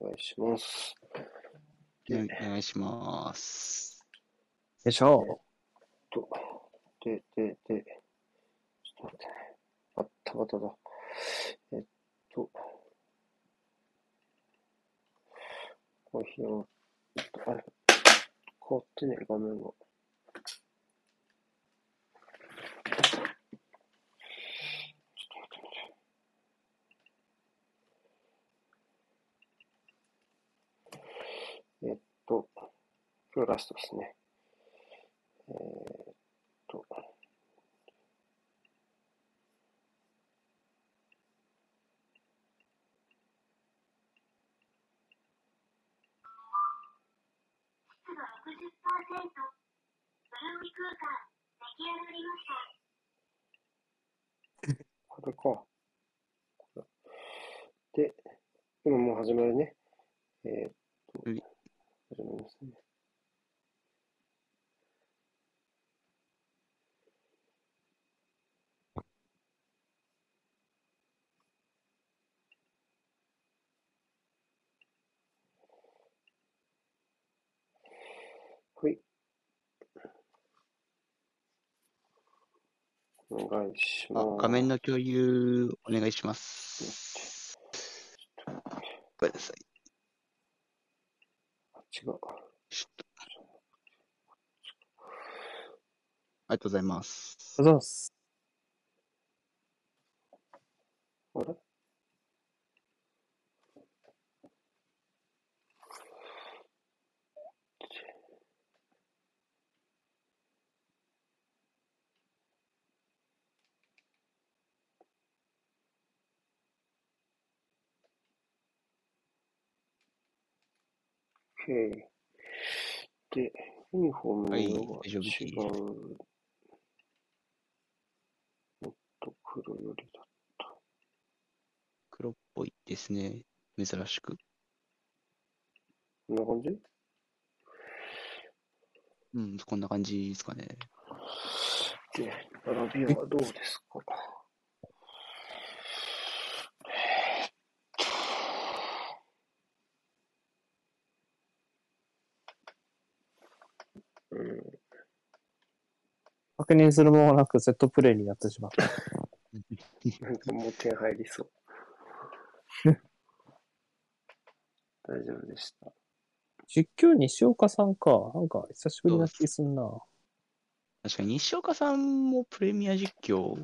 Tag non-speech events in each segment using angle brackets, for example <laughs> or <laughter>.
お願いします。お願いします。でしょと、で、で、で、ちょっと待ってね。あったまただ。えっと、コーヒーを、あれ、変わってね、画面が。ちょっと待ってね。えっと、今日ラストですね。えーっと、湿度60%、ブルーミ空間、出来上がりました。これか。これで、今もう始まるね。えーっと、はい始まりますね。はい。お願いしあます。画面の共有お願いします。ごめんなさい。あ違う。ありがとうございます。う。そうっす。あれ？OK。で、ユニフォームが違う。もっと黒よりだ。黒っぽいですね。珍しく。こんな感じ？うん、こんな感じですかね。で、並びはどうですか？うん、確認するもなくセットプレイになってしまった。なんかもう点入りそう。<laughs> 大丈夫でした。実況西岡さんか。なんか久しぶりな気すんな。確かに西岡さんもプレミア実況、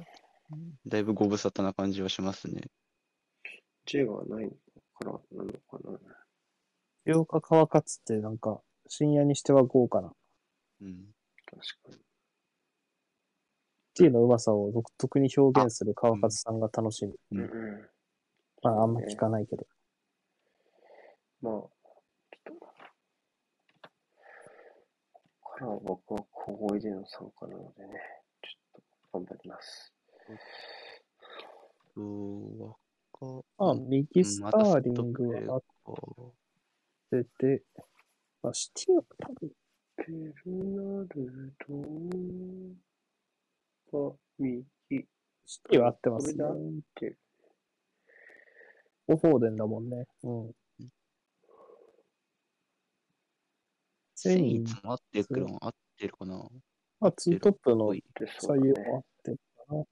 だいぶご無沙汰な感じはしますね。J がないからなのかな。西岡川勝ってなんか深夜にしては豪華な。うん。確かに。T のうまさを独特に表現する川勝さんが楽しみ。うんうんうん。まああんま聞かないけど。まあ、ちょっと、ここからは僕は小声での参加なのでね、ちょっと頑張ります。と、わか、あ、うん右スターリングはあってて、あ、シティは多分、ペルナルドが右、シティは合ってますね。オフォーデンだもんね。うん。セインツも合ってるの合ってるかなまあ、ツートップの。左右は合ってるかな。う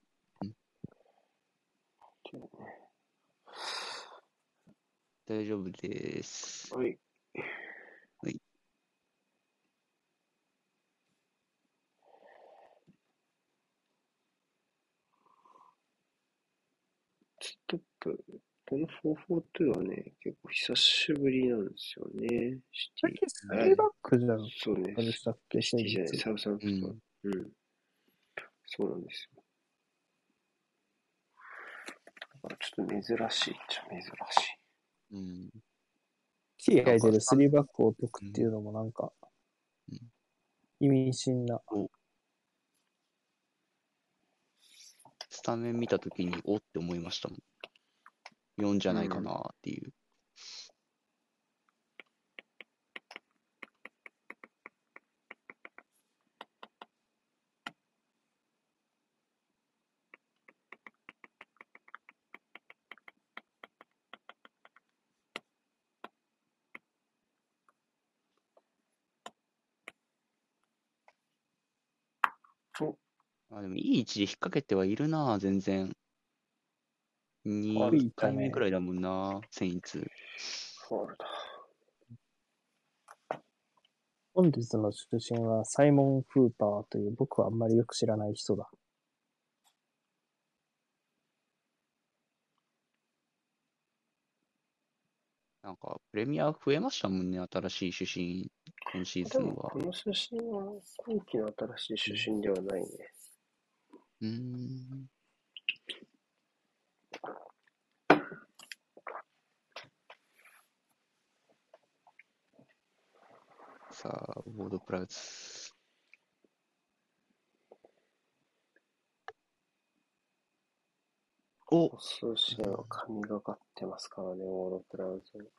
ね大丈夫です。はい。はい。ストップ。この442はね、結構久しぶりなんですよね。シティ。最近スリーバックじゃん。そうねあ。れしたっけシティじゃない、先サウサンプトン。うんうん。そうなんですよ。だからちょっと珍しいっちゃ珍しい。うん。月がいてるスリーバックを解くっていうのもなんかうん、意味深な。スタメン見たときに、おって思いましたもん。4じゃないかなっていう。あ、でもいい位置で引っ掛けてはいるな、全然。あ2いいかね回目くらいだもんな、セインツ。ファールだ。本日の出身はサイモン・フーパーという僕はあんまりよく知らない人だ。なんか、プレミア増えましたもんね、新しい主審、今シーでズンはもこ。の出身は今季の新しい出身ではないね。うーん。さあ、ボードプラウス。お数試合は神がかってますからね、オーロプラウズ。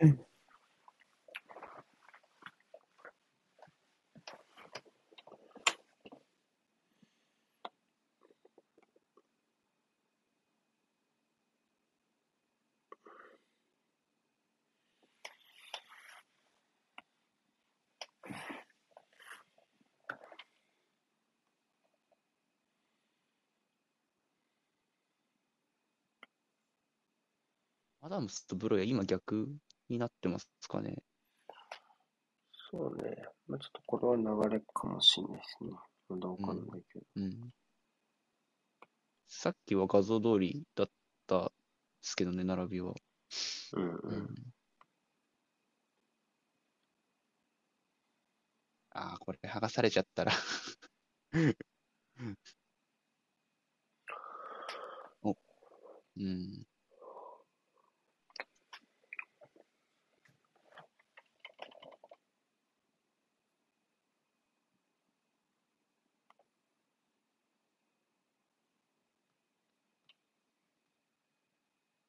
うん。アダムスとブロイは今逆になってますかね。そうね。まあ、ちょっとこれは流れかもしれないですね。まだわかんないけど。うん。さっきは画像通りだったんですけどね、並びは。うんう。うんん。ああ、これ剥がされちゃったら <laughs> お。うん。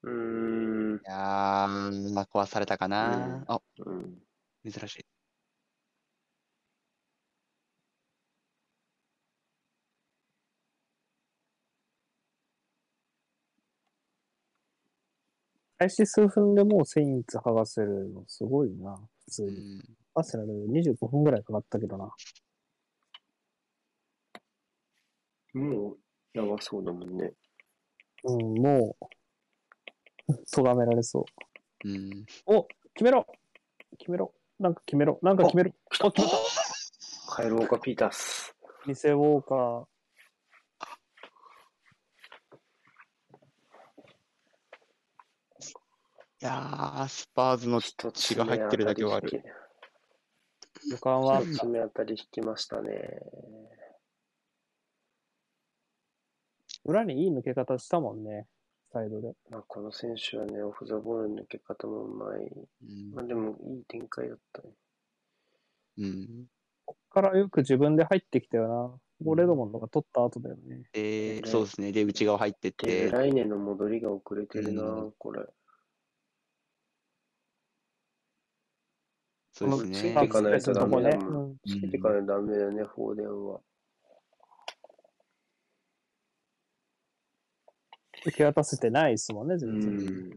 うーん。いやー、まあ、壊されたかな。あ、うん。珍しい。開始数分でもうセインツ剥がせるのすごいな、普通うに。ん。アーセナル25分ぐらいかかったけどな。もう、やばそうだもんね。うん、もう、咎められそう。うん。お決めろ決めろなんか決めろなんか決めろお決めたカエル・ウォーカー・ピータース。リセウォーカー。いやー、スパーズの血が入ってるだけはある。予感は一つ目あたり引きましたね。裏にいい抜け方したもんね、サイドで。まあ、この選手はね、オフ・ザ・ボールの抜け方もうまい。うんまあ、でも、いい展開だったね。うん。こっからよく自分で入ってきたよな。ゴレドモンとか取った後だよね。で、ねそうですね。で、内側入ってて、来年の戻りが遅れてるな、うんこれ。そうですついねて。いかないとダメだもん。ういていかないとダメだよね、フォーデンは。受け渡せてないですもんね、う全然。ん。い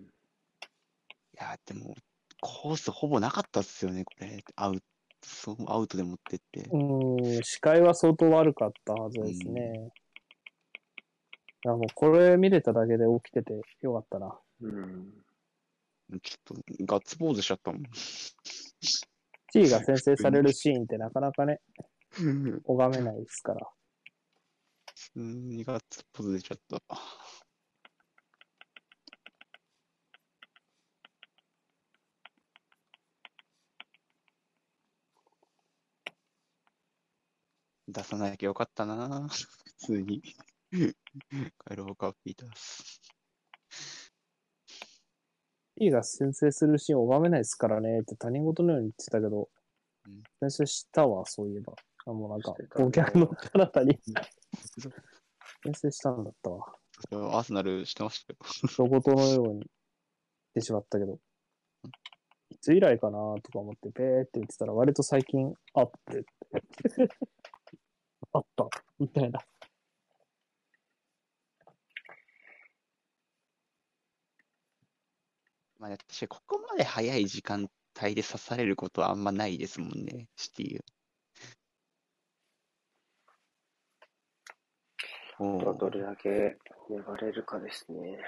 や、でも、コースほぼなかったっすよね、これ。アウト、そうアウトで持ってって。うん、視界は相当悪かったはずですね。いやもうこれ見れただけで起きててよかったな。うん。ちょっと、ガッツポーズしちゃったもん。T が先制されるシーンってなかなかね、拝めないですから。普通にガッツポーズ出ちゃった。出さなきゃよかったな <laughs> 普通に。カイローカーピータース。T が先制するシーン拝めないですからねって他人事のように言ってたけどうん、先制したわ、そういえば。あもうなんかして、たねボキャンの彼方に先制したんだったわ。アーセナルしてましたよ。一言のように言ってしまったけど、いつ以来かなとか思って、ペーって言ってたら、割と最近あって、あった、みたいな。まあ、確かにここまで早い時間帯で刺されることはあんまないですもんね、シティ。おーどれだけ粘れるかですね。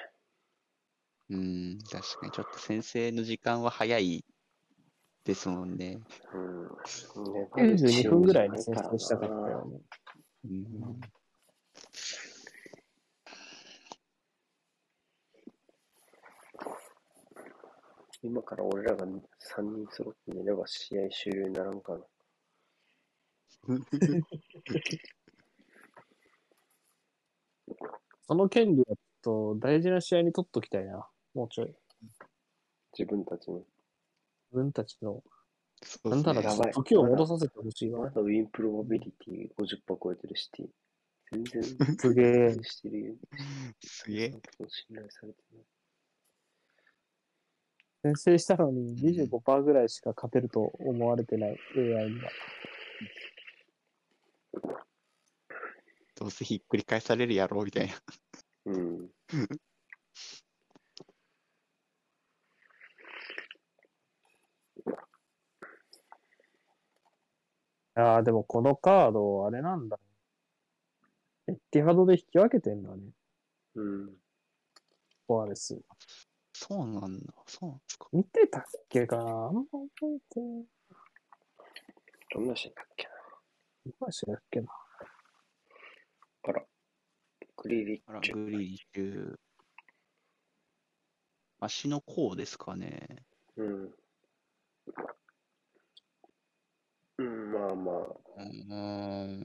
うん、確かにちょっと先生の時間は早いですもんね。うん。粘るチ92ーム分ぐらいにじゃない先制したかったなよね。うん、今から俺らが3人揃って寝れば試合終了にならんかな。<laughs> その権利はちょっと大事な試合に取っときたいな。もうちょい。自分たちに。自分たちの、そうなんならです時を戻させてほしいわ。まだウィンプロバビリティ50%超えてるシティ。全然すげえ。してるよ。すげえ。信頼されてない。先制したのに25%ぐらいしか勝てると思われてない AI には。どうせひっくり返されるやろ、みたいな。うん。ああ、でもこのカード、あれなんだね。エッティハドで引き分けてんだね。うん。フォアレス。そうなんだ。そうなんですか。見てたっけかな？あんま覚えてない。どんなシーンだっけな？今しだっけな？あら。グリリッあら。グリーリッュ足の甲ですかね。うん。まあまあ。うん。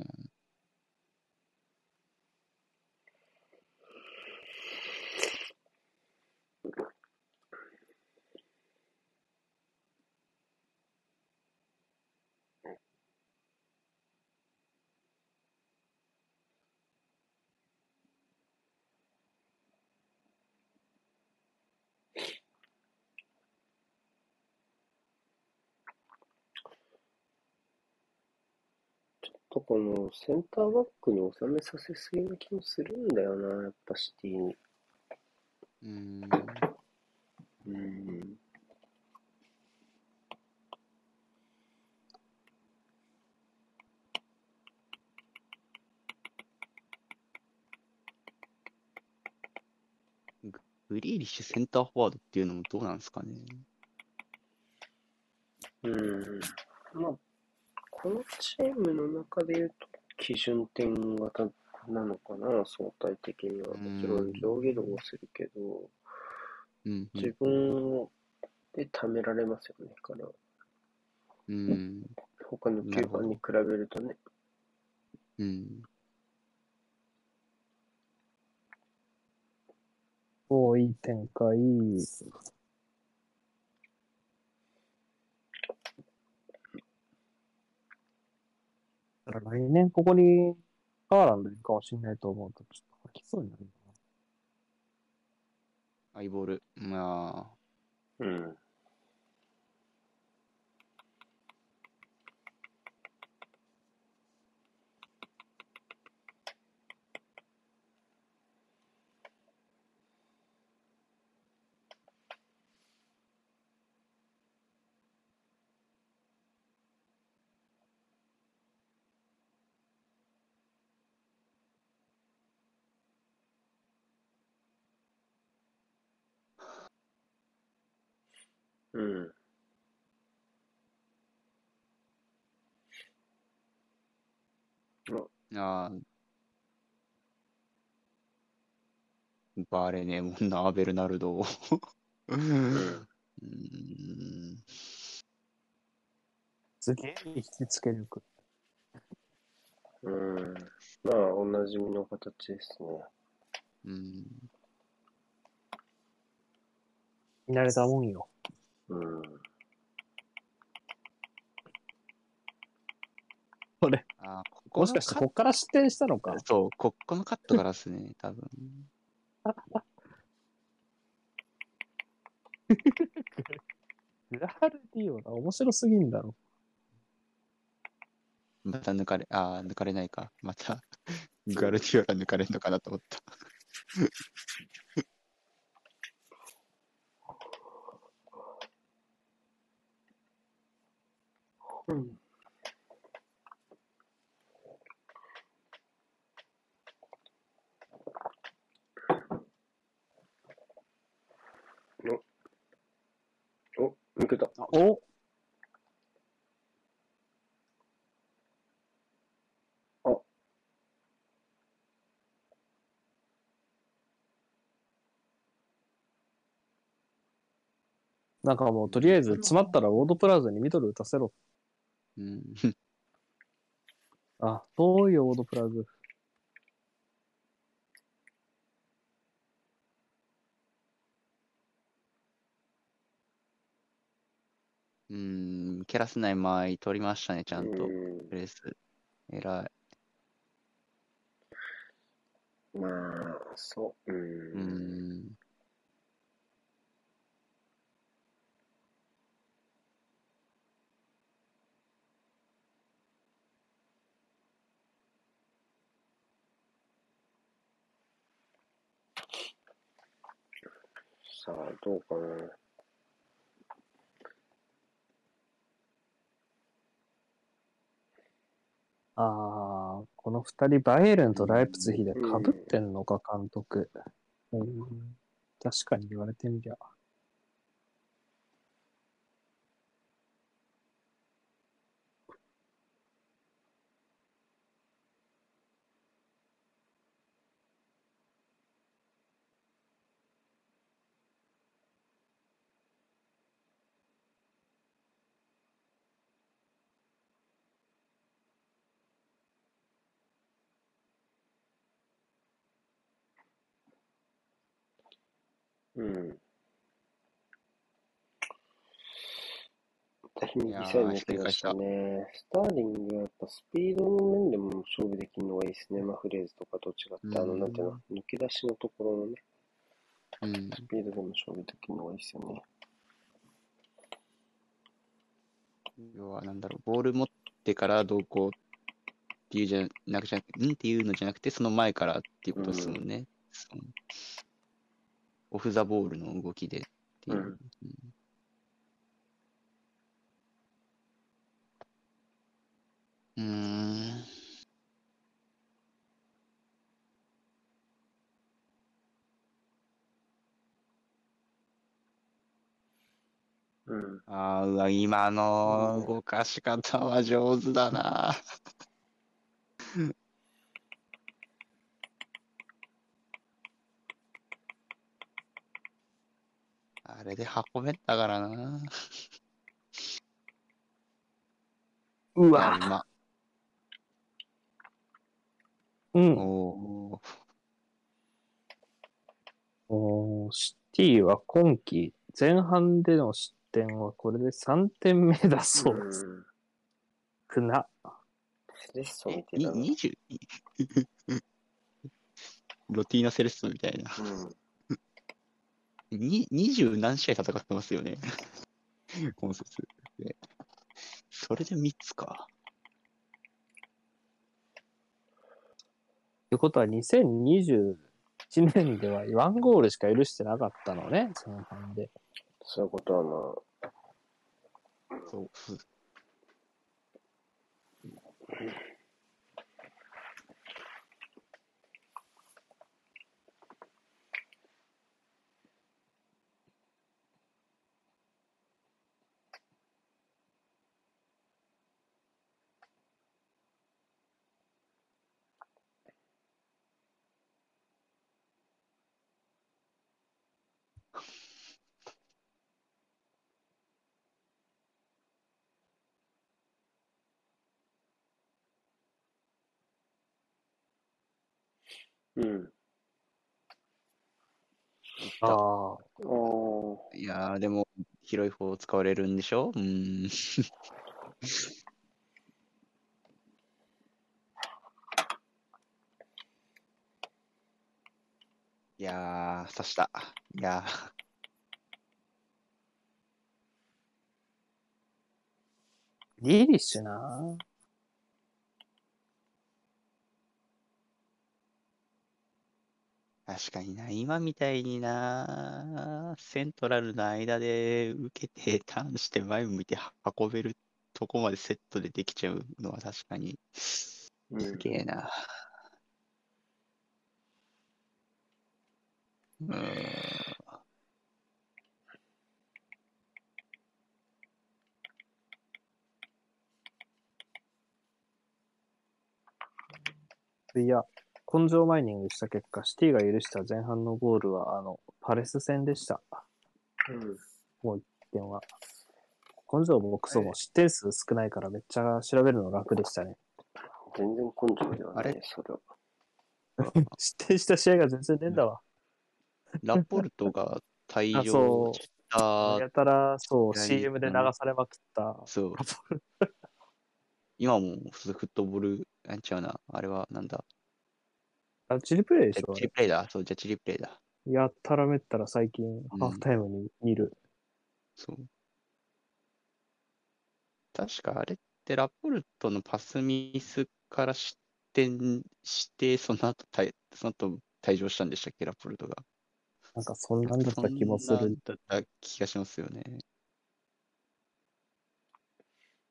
とこのセンターバックに収めさせすぎな気もするんだよな、やっぱシティに。うーん。うん。グリーリッシュセンターフォワードっていうのもどうなんですかね。うん。まあ、このチームの中で言うと、基準点型なのかな、相対的には。もちろん上下動をするけど、うん、うん自分で貯められますよね、から。うん。他の9番に比べるとね。うん。おーいい展開。から来年ここにハーランドいるかもしれないと思うと、ちょっと吐きそうになるアイボール。まあ、うん。うん。あーバーレネモンのアベルナルドを。ううん。すげえ引きつけ力。うん。まあ、おなじみの形ですね。うん。見慣れたもんよ。うん。これ、あもしかしてのこっから失点したのか？そう、ここのカットからですね、<laughs> 多分。グラハルディオな、面白すぎんだろ。また抜かれ、ああ、抜かれないか。また、ガルディオラ抜かれるのかなと思った。うん。抜けた。お？あなんかもうとりあえず詰まったらオードプラズにミドル打たせろ。うん。あ、遠いよ、オードプラズ。うん、蹴らせない間合い取りましたね、ちゃんと。プレス。偉い。まあ、そう。う。んん。さあ、どうかな。ああ、この二人、バイエルンとライプツヒで被ってんのか、監督。うん、確かに言われてみりゃ。うん。私右いやーサイドしたね。スターリングはやっぱスピードの面でも勝負できるのがいいですね。マフレーズとかと違って、あの、うんなんていうの、抜け出しのところのね、うん。スピードでも勝負できるのがいいですよね。要は、なんだろう、ボール持ってからどうこうっていうじゃなくちゃ、ん？っていうのじゃなくて、その前からっていうことですもんね。そのオフ・ザ・ボールの動きでっていう。うんうんうん。ああ、うわ、今の動かし方は上手だな。あれで運べたからな。ういや、うま。うん。おーおーシティは今季前半での失点はこれで3点目だそうです。ん。くな。セレッソえみたいな。に20 <laughs> ロティーナ・セレッソみたいな。うん。に20何試合戦ってますよね。<laughs> 今節で。それで3つか。ってことは2021年では1ゴールしか許してなかったのね、前半で。そういうことはそう。うん。ああ。おー。いやー、でも、広い方を使われるんでしょ？うーん。<laughs> いやー、刺した。いやー、リリッシュな。確かにな、今みたいにな、セントラルの間で受けて、ターンして前向いて運べるとこまでセットでできちゃうのは確かに、すげえな。うん。うんいや、根性マイニングした結果、シティが許した前半のゴールは、あの、パレス戦でした。うん。点は。根性もクソも失点数少ないからめっちゃ調べるの楽でしたね。全然根性ではないあれ、それは。<laughs> 失点した試合が全然ねえんだわ。<laughs> ラポルトが退あ、場そしたう。やたら、そう、CM で流されまくった。そう。<laughs> 今もフットボール、なんちゃうな。あれはなんだ？あ、チリプレイでジャッしょチリプレイだ。そう、ジャッチリプレイだ。やったらめったら最近、ハーフタイムに見る。そう。確かあれってラポルトのパスミスから失点して、その後退、その後退場したんでしたっけ、ラポルトが。なんかそんなんだった気もする。んだった気がしますよね。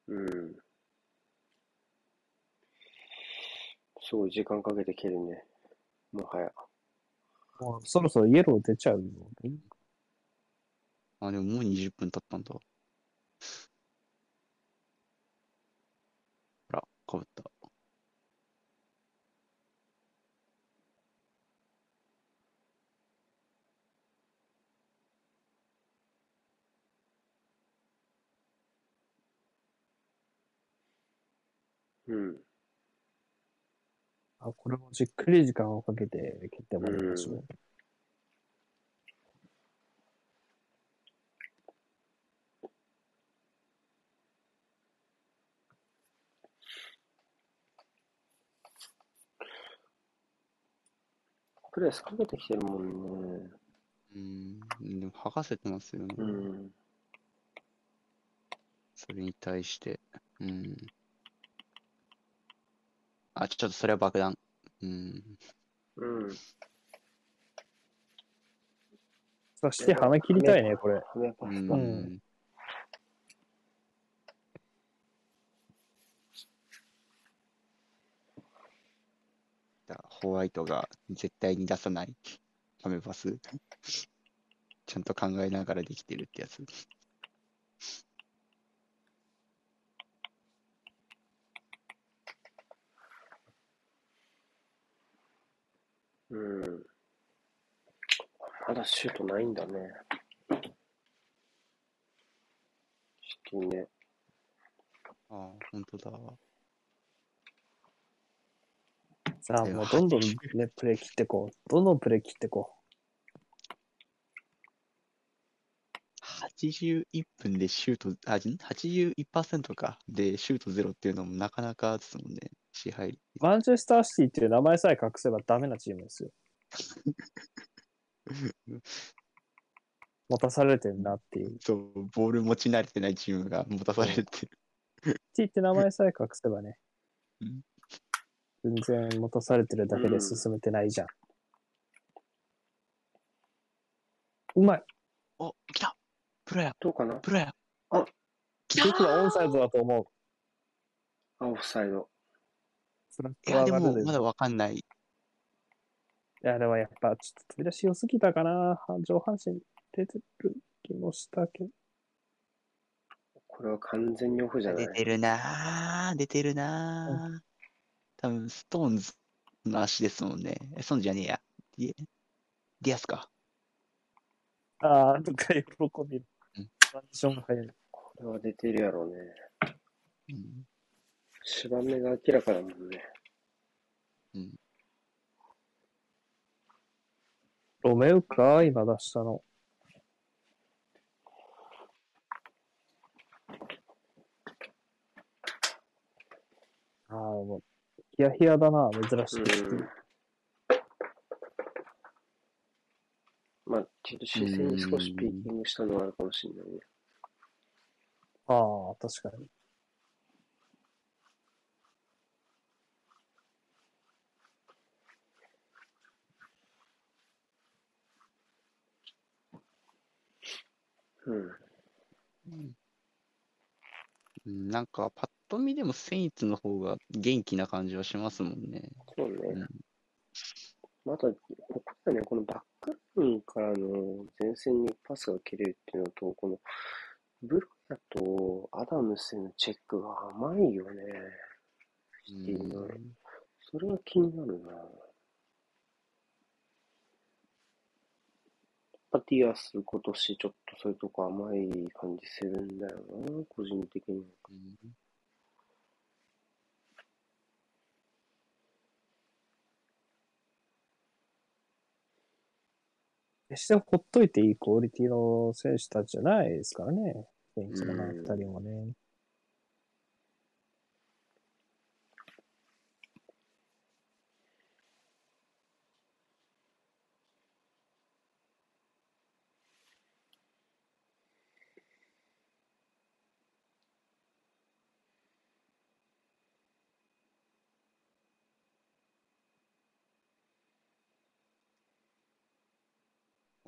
うん。すごい時間かけて蹴るね。もはや。もうそろそろイエロー出ちゃうよ。あ、でももう20分経ったんだ。ほら、かぶった。うん。あ、これもじっくり時間をかけて蹴ってもらいましょう。プレスかけてきてるもんね。うん、でも剥がせてますよね。うん。それに対して。うん。あ、ちょっとそれは爆弾。うん。うん。そして鼻切りたいね、これ。う。ん。だホワイトが絶対に出さないカメパス。ちゃんと考えながらできてるってやつ。うん。まだシュートないんだね。シティね。ああ、本当だ。さあ、もうどんどんね、プレイ切ってこう。どんどんプレイ切ってこ81分でシュート、あ、ん？81%か。で、シュートゼロっていうのもなかなかですもんね。支配。マンチェスターシティっていう名前さえ隠せばダメなチームですよ。持たされてるなっていう。そう、ボール持ち慣れてないチームが持たされてる。シティって名前さえ隠せばねうん。全然持たされてるだけで進めてないじゃん。うまい。お、来たプロやどうかな？プロやあ来た僕はオンサイドだと思う。あ、オフサイド。フラッいや、は上がるもまだわかんない。いや、でもやっぱちょっと飛び出し良すぎたかな。上半身出てる気もしたけど。これは完全にオフじゃない？出。てるなぁ、出てるなぁ。多分、ストーンズの足ですもんね。え、ストーンズじゃねえや。ディディアスか。ああ、とか喜びるうん。トランジションが早い。これは出てるやろうね。うん。芝目が明らかだもんね。うん。ロメウか今出したの。ああ、もう、ヒヤヒヤだな、珍しく。うんまあ、ちょっと視線に少しピーキングしたのはあるかもしれないね。ああ、確かに。うん。うんなんか、パッと見でもセインツの方が元気な感じはしますもんね。そうね。うんまた、ここだね、このバックラインからの前線にパスが切れるっていうのと、このブロヤとアダムスへのチェックが甘いよね。シティの。それは気になるな。やっぱディアス今年ちょっとそういうとこ甘い感じするんだよな、個人的に決してほっといていいクオリティの選手たちじゃないですからね。セインツの前二人もね。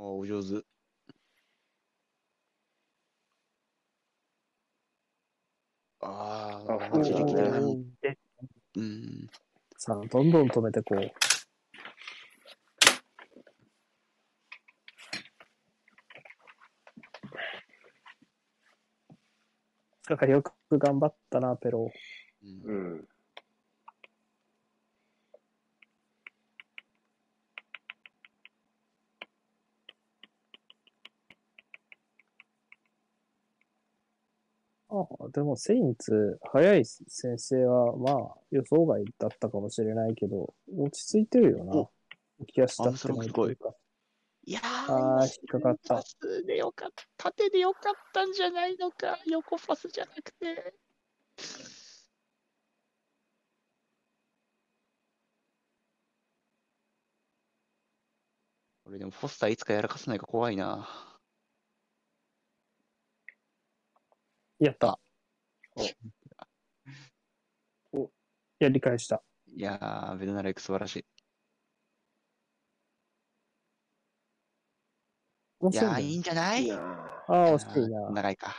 おお上手。ああ、あマジでそうん。さあ、どんどん止めてこう。だからよく頑張ったな、ペロ。うんああでも、セインツ、早い先生は、まあ、予想外だったかもしれないけど、落ち着いてるよなお。浮き足立ってないいかいやあー引っかかったパスでよかった。縦でよかったんじゃないのか。横パスじゃなくて。これでもフォスターいつかやらかさないか怖いな。やったおお。やり返した。いやー、ベドナレック素晴らしい。いやー、いねいいんじゃない？ああ、惜しいな。長いか。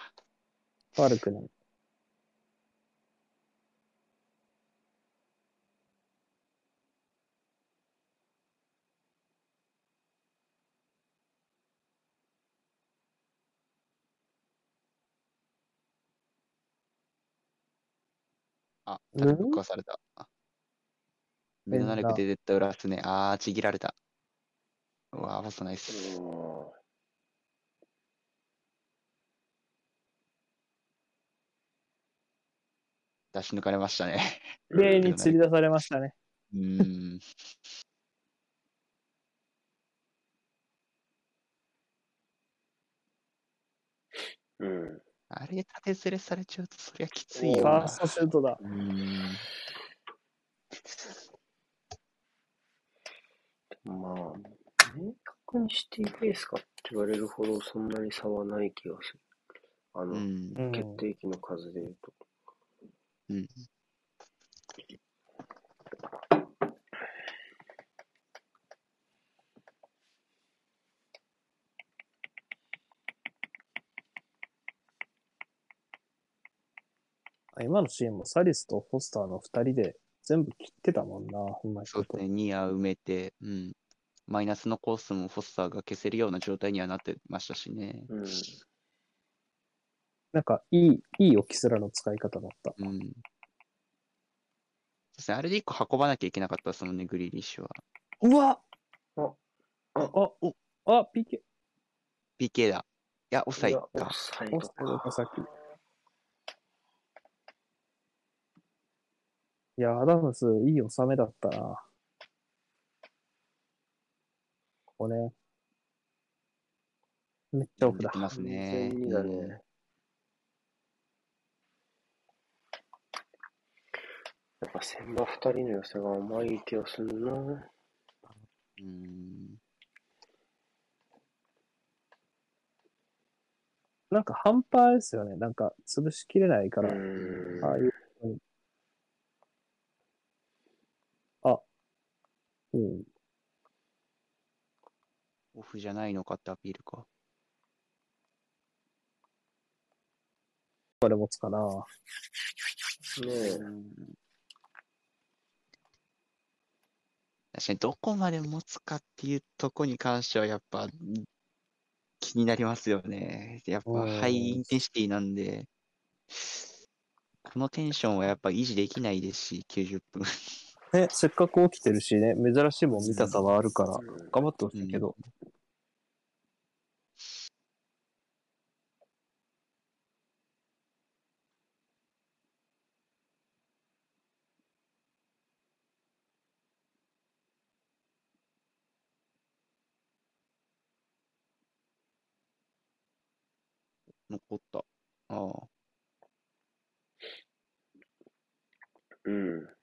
悪くない。あ、うん？タックはされた。ベドナレックで絶対裏すね。あー、ちぎられた。うわー、フォスナイス。ー出し抜かれましたね。綺麗に釣り出されましたね。うーん。うん。あれ、縦ずれされちゃうと、そりゃきつフいよな。ァーストシュートだ。うーん。まあ、明確にシティフェイスかって言われるほどそんなに差はない気がする。あの、うんう。ん決定機の数で言うと。うん。今のシーンもサリスとフォスターの二人で全部切ってたもんな、うまいこと。そうですね。ニア埋めて、うん。マイナスのコースもフォスターが消せるような状態にはなってましたしね。うん。なんか、いい、いいオキスラの使い方だった。うん。そうですね。あれで一個運ばなきゃいけなかったですもんね、グリーリッシュは。うわあ、あ、お、あ、PK。PK だ。いや、オフサイいやドかオフ。サイオドフサイドか、さっき。いや、アダムス、いい収めだったな。ここね。めっちゃオフだ。ますね。完全にだうんね。やっぱ千葉二人の良さが甘い気がするな。うん。なんか半端ですよね。なんか潰しきれないかうら。ん。ああいうふうに。あ、うん。オフじゃないのかってアピールか。これ持つかな。ねえ。うん確かにどこまで持つかっていうとこに関してはやっぱ気になりますよね。やっぱうんハイインテンシティなんで、このテンションはやっぱ維持できないですし、90分。ね、せっかく起きてるしね、珍しいもん見たさはあるから、うん頑張ってほしいけど。残った。ああ。うん。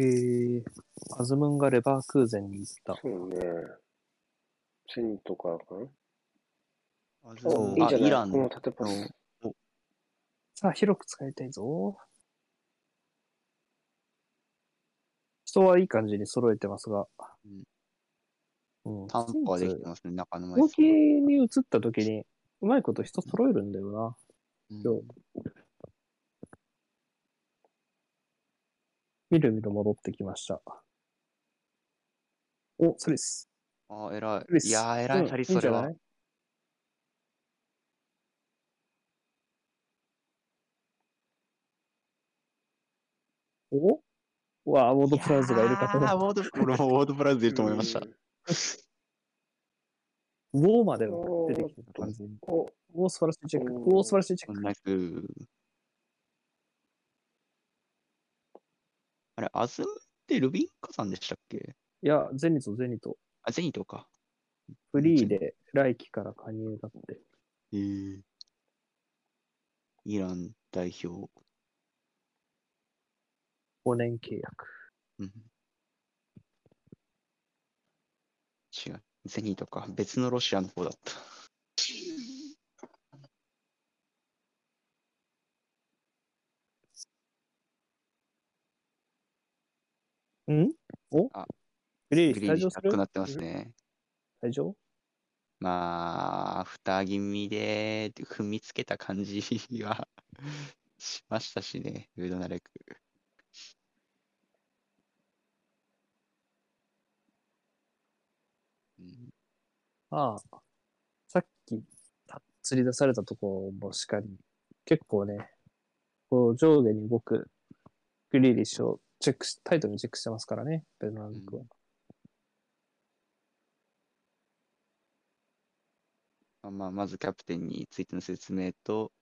へえアズムンがレバークーゼンに行った。そうね。セニとかかな？あずお、んいいじゃない？イランこの縦パス。さあ、広く使いたいぞ。人はいい感じに揃えてますが。うん。担保はできてますね、中野攻撃前に移った時に、うまいこと人揃えるんだよな。うん今日みるみる戻ってきました。お、それです。ああ、偉い。いやー、偉い、うんチャリそれは。いいんじゃない？お？うわあ、ウォードプラウズがいるかと思った。ウォード、俺もウォードプラウズいると思いました。ウォーまでが出てき感じ。お、おー、素晴らしいチェック。おーおー、素晴らしいチェック。ナイス。あれ、アズムってルビンカさんでしたっけ？いや、ゼニト、ゼニト。あ、ゼニトか。フリーで来季から加入だって。へえ。イラン代表。5年契約。うん。違う。ゼニトか。別のロシアの方だった。ん？お？あグリーグリーリッシュリッシュ退場する？なくなってますね。退場？まあ、蓋気味で踏みつけた感じは <laughs> しましたしね、ウェドナレク。うんああ。さっき、た釣り出されたところもしかり、結構ね、こう上下に動くグリーリッシュをチェックし、タイトルにチェックしてますからね、ベルナンドクは。まあまあ、まずキャプテンについての説明と、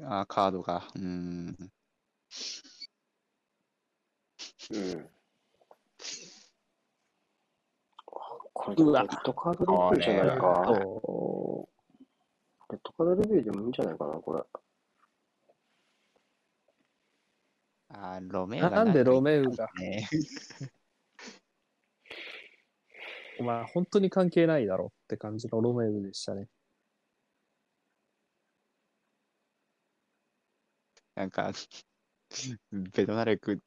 あーカードが、うーん、うん。これでもレッドカードレビューじゃないか。そレッドカードレビューでもいいんじゃないかな、これ。あーロメウがなんでロメウかが、<laughs> ね、お前本当に関係ないだろって感じのロメウでしたね。なんか、ベドナレク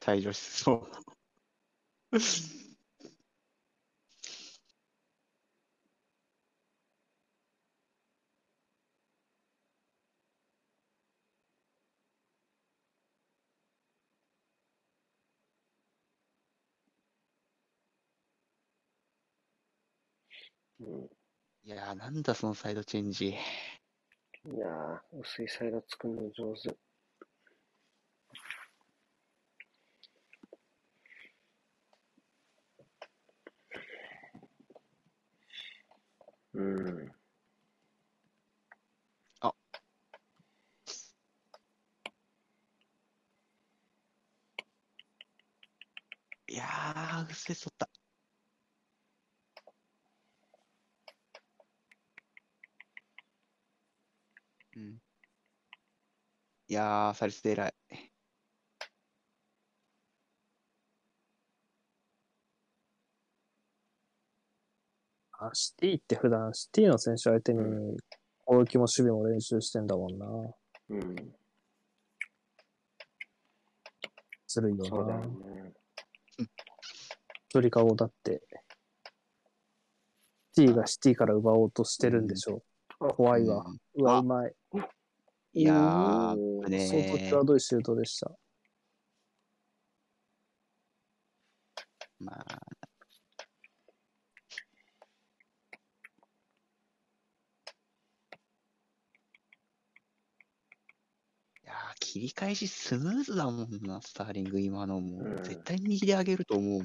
退場しそう。うんいやー、なんだそのサイドチェンジ。いやー、薄いサイド作るの上手。うん。いやー、うっせそった。いやー、サリスで偉い。あシティって普段シティの選手相手に攻撃も守備も練習してんだもんな。うん。ずるいよそうだよな。ね。鳥かごだって。シティがシティから奪おうとしてるんでしょう。怖いわ。うんうわ、あうまい。いやー、危ね相当際どいシュートでした？まあ。いや切り返しスムーズだもんな、スターリング、今のもう。絶対右で上げると思うもん。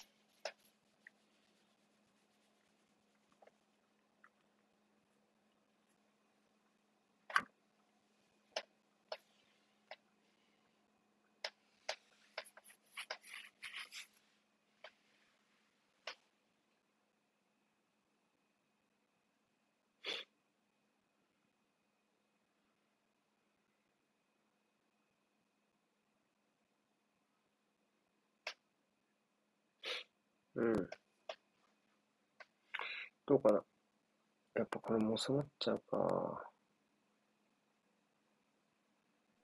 これも収まっちゃうか。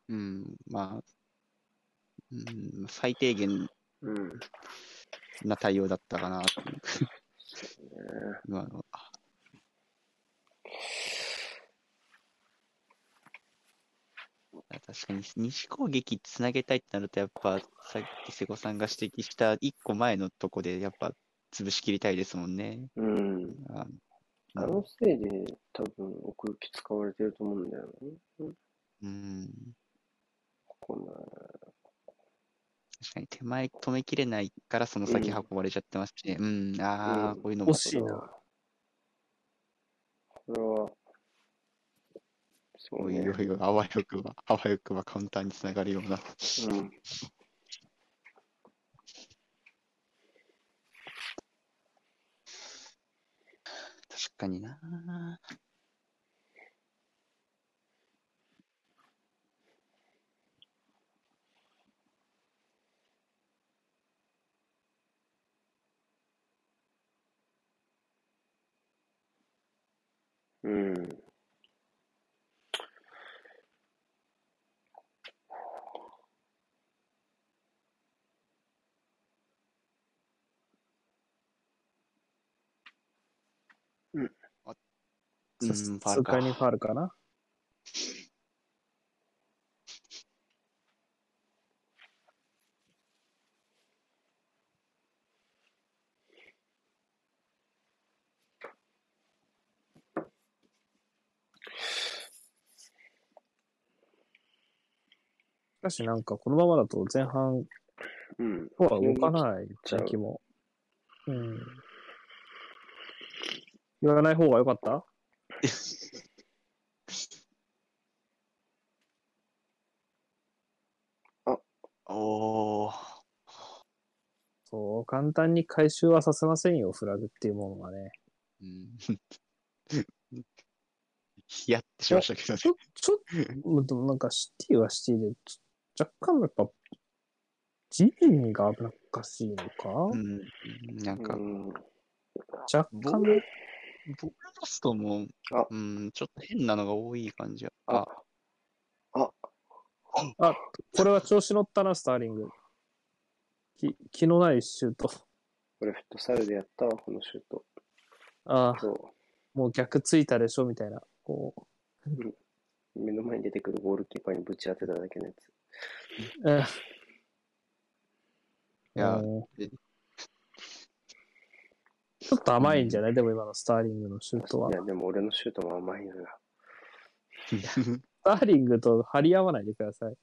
うん、まあ、うん、最低限うん。な対応だったかなう、ね <laughs> 今のは。確かに西攻撃つなげたいってなると、やっぱさっき瀬古さんが指摘した一個前のとこで、やっぱ潰しきりたいですもんね。うん。ああのステージで多分奥行き使われてると思うんだよね。うん、こんな、確かに手前止めきれないからその先うん運ばれちゃってますしね。うん、ああ、うんこういうのも惜しいな。これは、そうねおい。おいおい、あわよくば、あわよくばカウンターにつながるような。うん。確かにな。うん。うん、さファウルかすがにファールかな。しかしなんかこのままだと前半うん。とは動かない気も。うん。言わない方が良かった？おー。そう、簡単に回収はさせませんよ、フラグっていうものはね。うん。ヒヤッてしましたけどねちょ、ちょ、でもなんかシティはシティで、若干やっぱ、地面が危なっかしいのか、うん。なんか、うん。若干、ボール、ボールロストもあ、うん、ちょっと変なのが多い感じは。ああ、、あ、あ、これは調子乗ったな、スターリング。き気のないシュート。これフットサルでやったわ、このシュート。ああ、そもう逆ついたでしょ、みたいな。こう。う。目の前に出てくるゴールキーパーにぶち当てただけのやつ。えいやちょっと甘いんじゃない、でも今のスターリングのシュートは。いや、でも俺のシュートも甘いのよ。スターリングと張り合わないでください。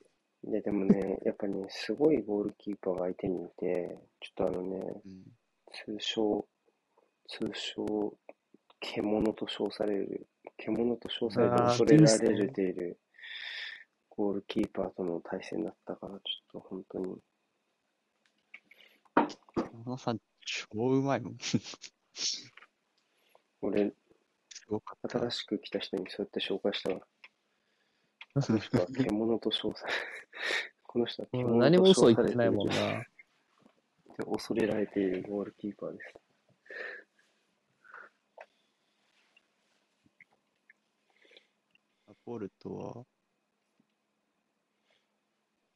いや、でもね、やっぱね、すごいゴールキーパーが相手にいて、ちょっとあのね、うん通称、通称、獣と称される、獣と称されてあー恐れられているゴールキーパーとの対戦だったから、ちょっと本当に、小野さん、超うまいもん。す俺、ごかった。新しく来た人にそうやって紹介したわ。この人は獣と称され、<laughs> この人は獣何もと称嘘言ってされてるないもんな。恐れられているゴールキーパーです。ボルトは、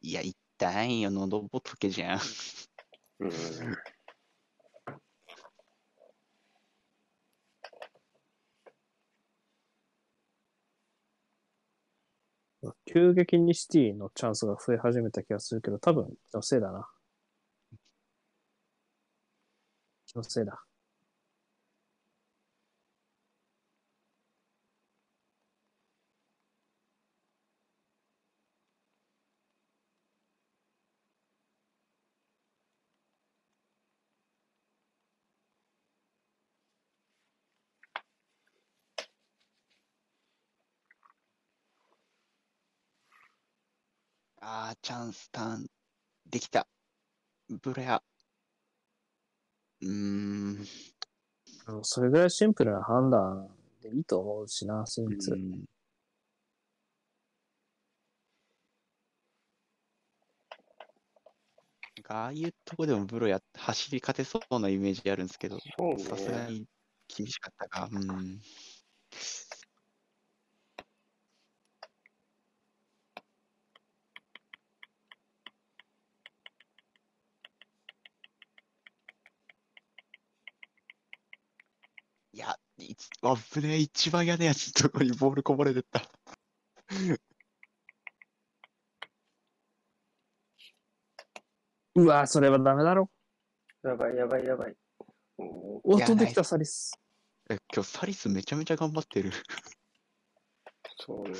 いや、痛いよ、喉仏じゃん。うん。急激にシティのチャンスが増え始めた気がするけど、多分気のせいだな。気のせいだ。あー、チャンスターン、できた。ブレア。うーん。うんそれぐらいシンプルな判断でいいと思うしな、スイーツ。ああいうとこでもブロや走り勝てそうなイメージあるんですけど。さすがに厳しかったか。うん。いや、いちあぶねえ、一番嫌なやつのとこにボールこぼれてった。うわそれはダメだろ。やばいやばいやばい。おお、いや飛んできたサリス。え、今日サリスめちゃめちゃ頑張ってる。そうね。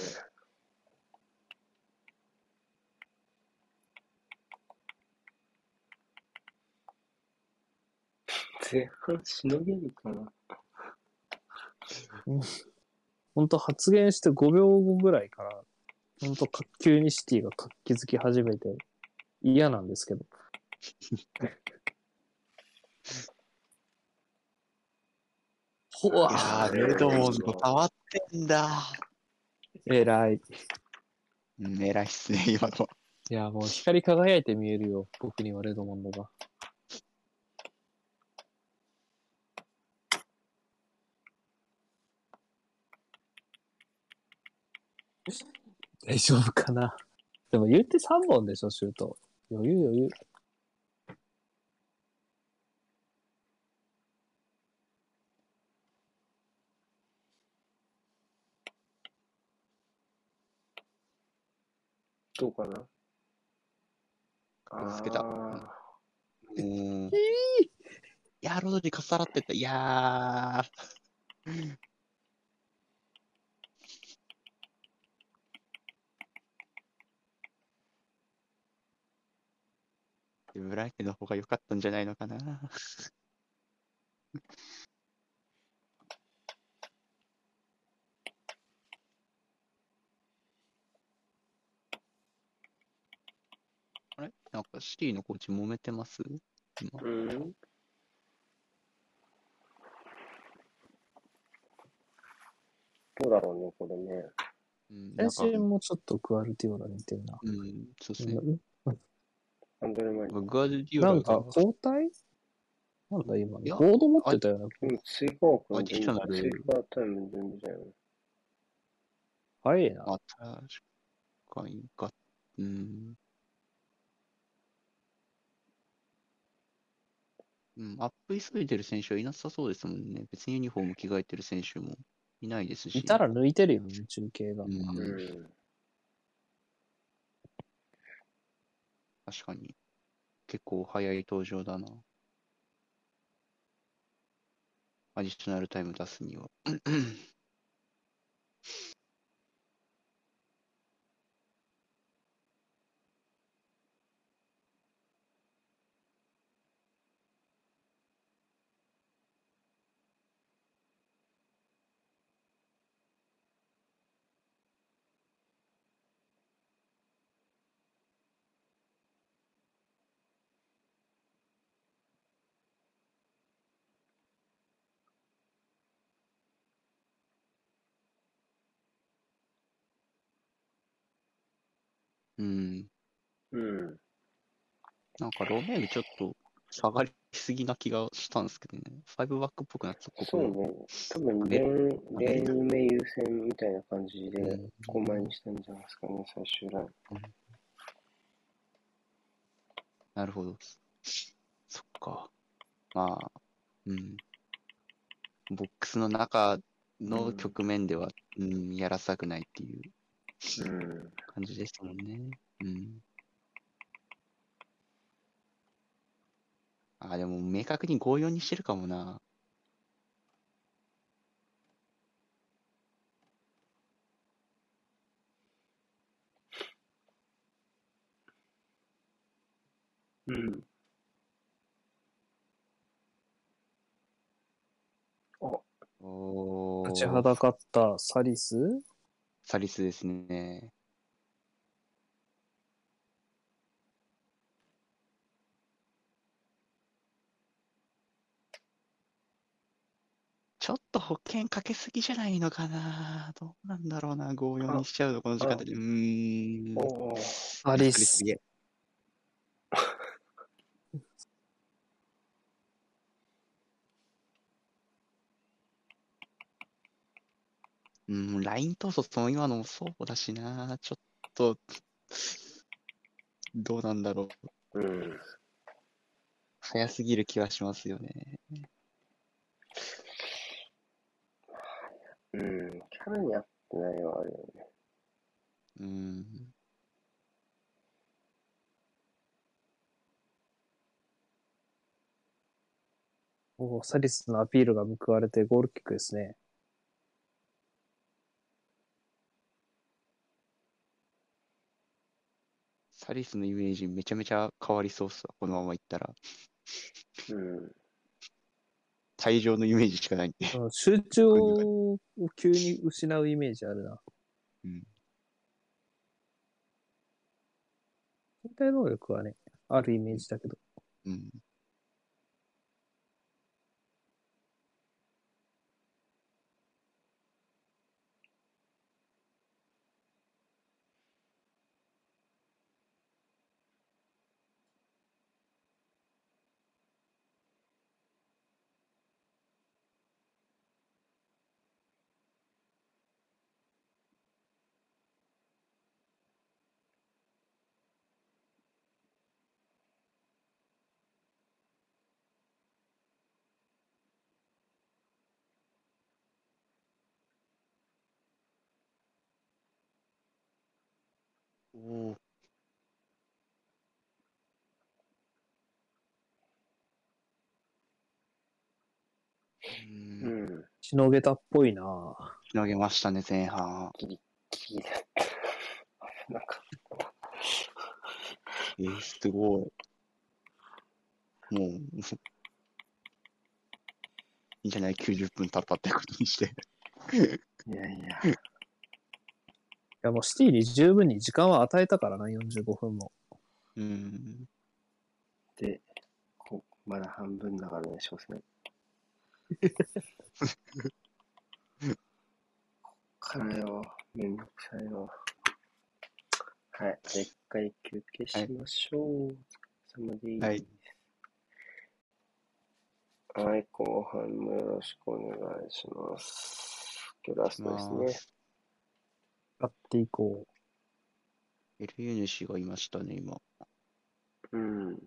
<laughs> 前半しのげるかなほんと発言して5秒後ぐらいから、ほんと急にシティが活気づき始めて嫌なんですけど。<laughs> ほわレドモンド変わってんだ。えらい。うん、偉いっすね、今のは。いや、もう光り輝いて見えるよ。僕にはレドモンドが。大丈夫かな？でも言って3本でしょ、シュート。余裕余裕。どうかな？ぶつけたあうん。いやー、ロドリかっさらってた。いやー。ブライトの方が良かったんじゃないのかな。あれ？なんかシティのコーチ揉めてます？今ー。うん。どうだろうね、これね。うん、なんか先週もちょっとクアルティオラ似てるな。うん、そうですね。アンドレマイン。ディオラなんか交代なんだ今。いやボード持ってたよな。うん、追加枠アディショナル追加タイム準備じゃん。早いな。まあ、確かにが、うん。うん、アップ急いでる選手はいなさそうですもんね。別にユニフォーム着替えてる選手もいないですし。いたら抜いてるよね、中継が。うん、うん。確かに。結構早い登場だな。アディショナルタイム出すには。うん。うん。なんかロメールちょっと下がりすぎな気がしたんですけどね。ファイブバックっぽくなってたここそうね。多分、レーン、レーン目優先みたいな感じでうん、5枚にしたんじゃないですかね、最終ライン。なるほど。そっか。まあ、うん。ボックスの中の局面では、うん、やらせたくないっていううん。感じですもんね。うん。あ、でも明確に54にしてるかもな。うん。お立ちー、はだかったサリス？サリスですね。ちょっと保険かけすぎじゃないのかな。どうなんだろうな。54にしちゃうと、この時間帯で。うーん。サリスす。げえ。うん、ライン統率も今のもそうだしな。ちょっと、どうなんだろう。うん。早すぎる気はしますよね。うん。キャラに合ってないはあるよね。うん。おーサリスのアピールが報われてゴールキックですね。サリスのイメージめちゃめちゃ変わりそうっすわ。このままいったら。うん。退場のイメージしかないんで。うん集中を急に失うイメージあるな。うん。身体能力はね、あるイメージだけど。うん。おーう。うんん。しのげたっぽいなつなげましたね、前半。ギリギリだった。なんか、えー、すごい。もう、いいんじゃない ?90 分経ったってことにして。いやいや。いやもうシティに十分に時間は与えたからな、45分も。うん。で、こまだ半分だからね、少数ね。<laughs> こっからよ、めんどくさいよ。はい、じゃあ一回休憩しましょう。お疲れ様です。はいはい、後半もよろしくお願いします。今日ラストですね。やっていこエルユ主がいましたね、今。うん。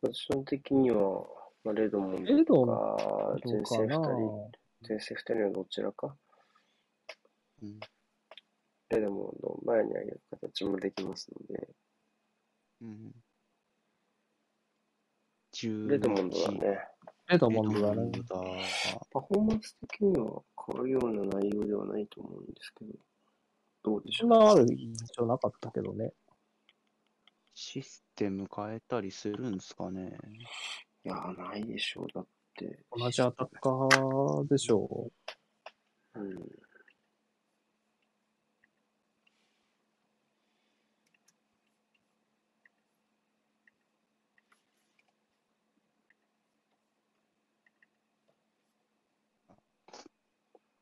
ポジション的には、まあ、レドモンう。エドか、ど前線うかな2人、前線2人のどちらか。うん。レドモンドを前に上げる形もできますので、うん。レドモンドだね。エドモンドだね。レドモンドだ。パフォーマンス的には変わるような内容ではないと思うんですけど、どうでしょうそんなある印象なかったけどね。システム変えたりするんですかね。いやー、ないでしょう。だって。同じアタッカーでしょうん。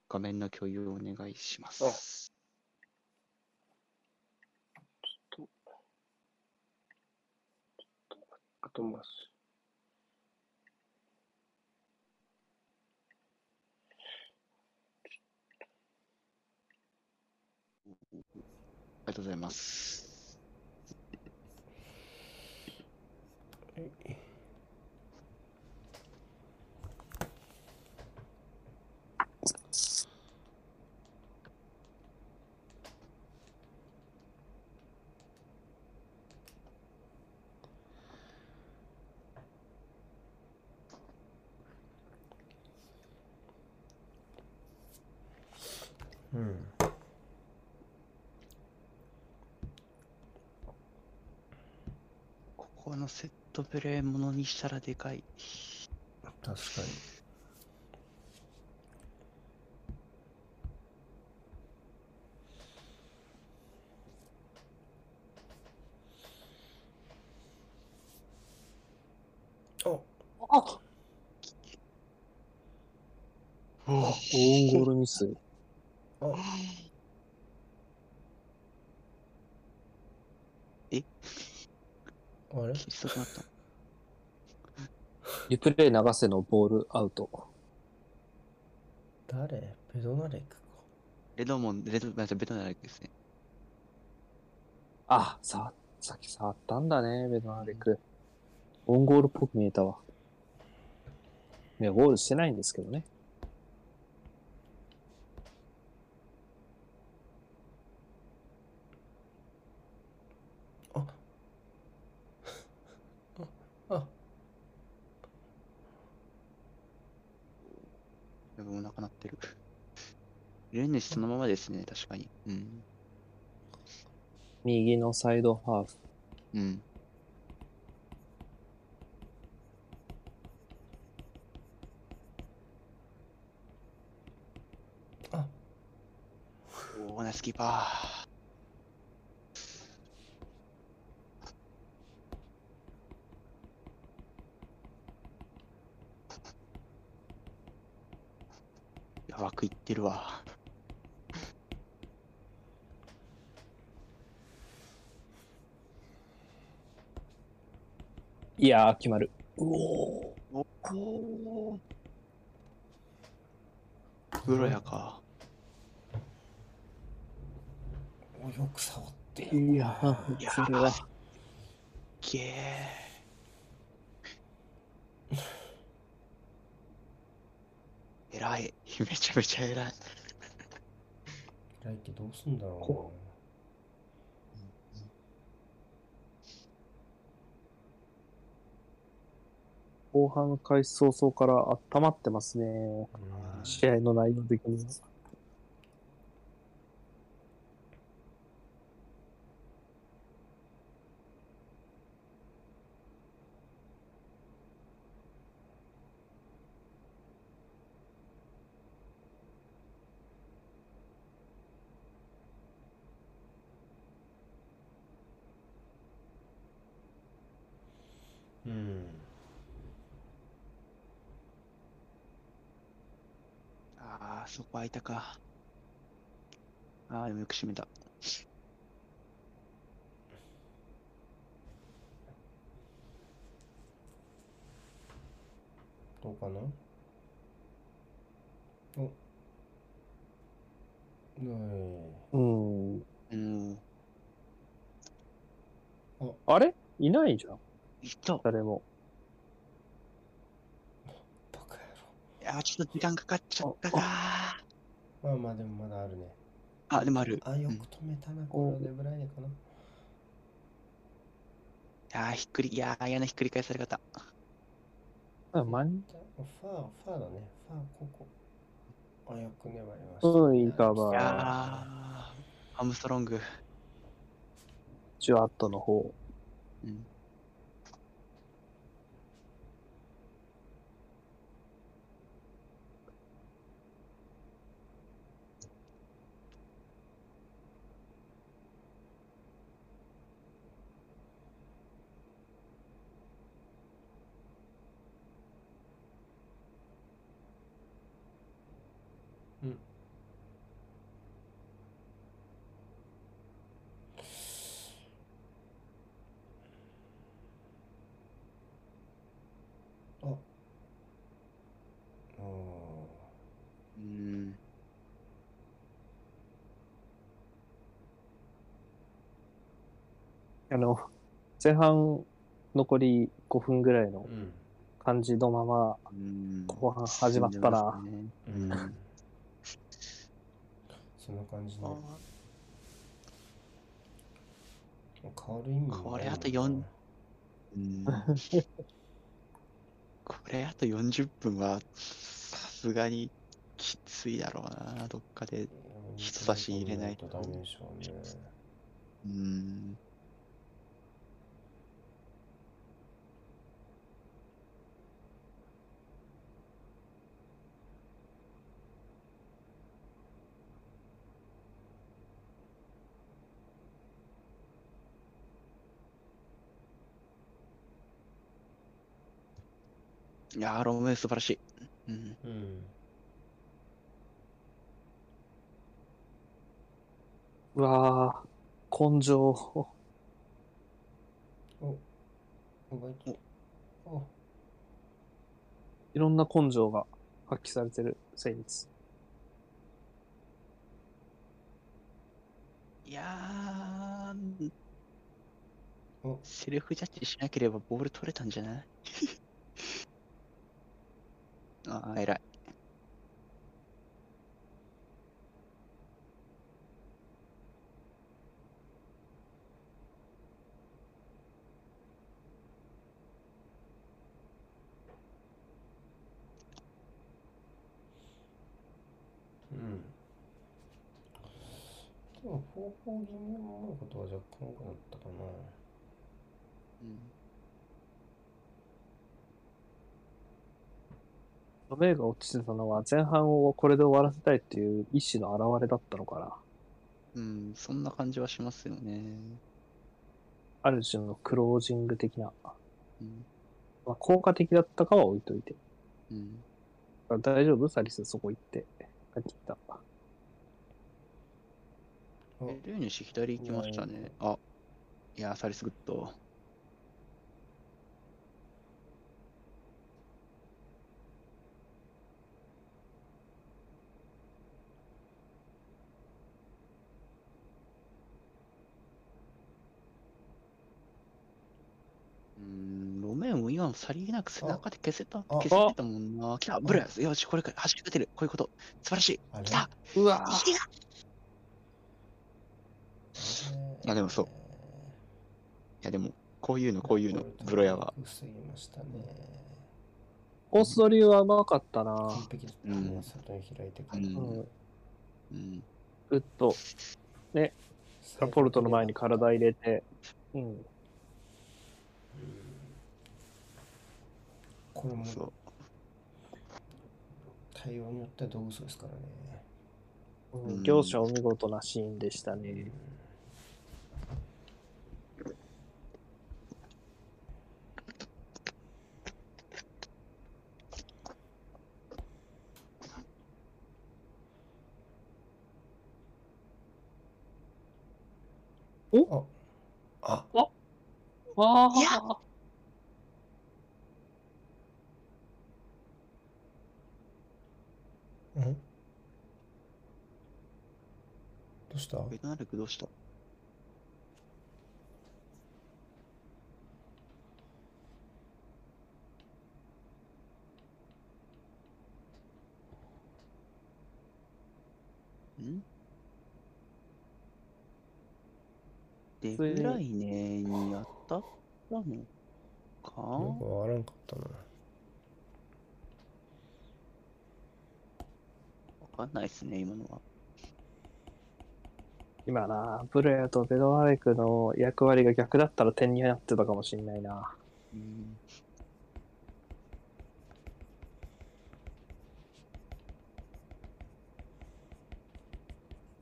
画面の共有をお願いします。あとます。ありがとうございます。このセットプレーものにしたらでかい。確かに。ああおオウンゴールミス。あえ？あれ？キリストとなった。<laughs> リプレイ流せのボールアウト。誰？ベドナレクか。レドモン、レド、ベトナムですね。あ、さ、さっき触ったんだね、ベドナレク。オウンゴールっぽく見えたわ。いや、ゴールしてないんですけどね。ああやばいお腹鳴ってる。レンネシそのままですね、確かに。うん。右のサイドハーフ。うん。あおー、ナイスキーパー。いや、枠いってるわ。いやー、決まる。おお。プロやか。およく触ってやいやいやー、それは。げえ。偉い。<laughs> めちゃめちゃ偉い。来季どうすんだろこ後半開始早々から温まってますね。試合の内容的に。そこ空いたか。ああ、でもよく閉めた。どうかな？お。おうん。うん。あれ？いないじゃん、いった。誰も。い。バカいやー、ちょっと時間かかっちゃったか。まあまあでもまだあるね。あ、でもある。あ、よくうん止めたな、これデブライネかな。いやー、ひっくり、いやー、嫌なひっくり返され方。あ、マンファー、ファーだね。ファー、ここ。あ、よく粘りました。うんいいカバーいやー、あアームストロング。ジュワットの方。うん。うん。あ。あうん。あの、前半残り5分ぐらいの。感じのまま、うん。後半始まったら、うますねん。そんな感じね。変わる意味これあと四うん。これあと40分は、さすがにきついだろうな、どっかで。人差し入れないとダメでしょうね。うん。いやー、ロム素晴らしい。うん。うん。うわぁ、根性。お、奪い取った。お、いろんな根性が発揮されてるセインツ。いやー、おセルフジャッジしなければボール取れたんじゃない？<laughs> ああ、偉い。うん。でも、方法気味のことは若干多くなったかな。うんロメイが落ちてたのは前半をこれで終わらせたいっていう意志の表れだったのかな。うん、そんな感じはしますよね。ある種のクロージング的な。うん。まあ、効果的だったかは置いといて。うん。あ大丈夫？サリスそこ行って。帰ってきた。ルーニュシ左行きましたね。あ、いやー、サリスグッド。うーん、今のさりげなく背中で消せた、あ消せてたもんな。来た、ブレス。よし、これから走り出てる。こういうこと。素晴らしい。来た。うわいやいやでもそういや、でも、こういうの、こういうの、ブロヤは。。防ぎましたね。コース取りはうまかったな完璧だったね。うん外に開いてくる。うんうん。うん。グッと、ラポルトの前に体入れて、うん。これも。そう。対応によっては道具そうですからね。うん。うん両者お見事なシーンでしたね。あ、わあいやうん。どうした？ベトナルクどうした？ん？デブライネに当たったのか？よくわからんかったな。かんないっすね、今のは。今な、ブレアとベドナレクの役割が逆だったら点になってたかもしれないな。うん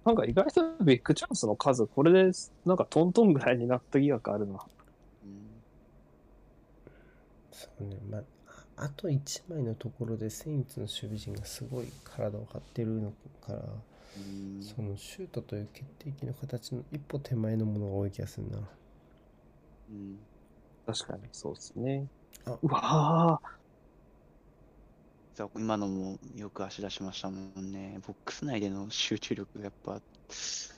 なんか意外とビッグチャンスの数、これでなんかトントンぐらいになった疑惑あるな。うんそうね、まあ、ああと1枚のところでセインツの守備陣がすごい体を張ってるのから、うんそのシュートという決定機の形の一歩手前のものが多い気がするな。うん確かにそうですね。あうわ今のもよく足出しましたもんね。ボックス内での集中力がやっぱ、す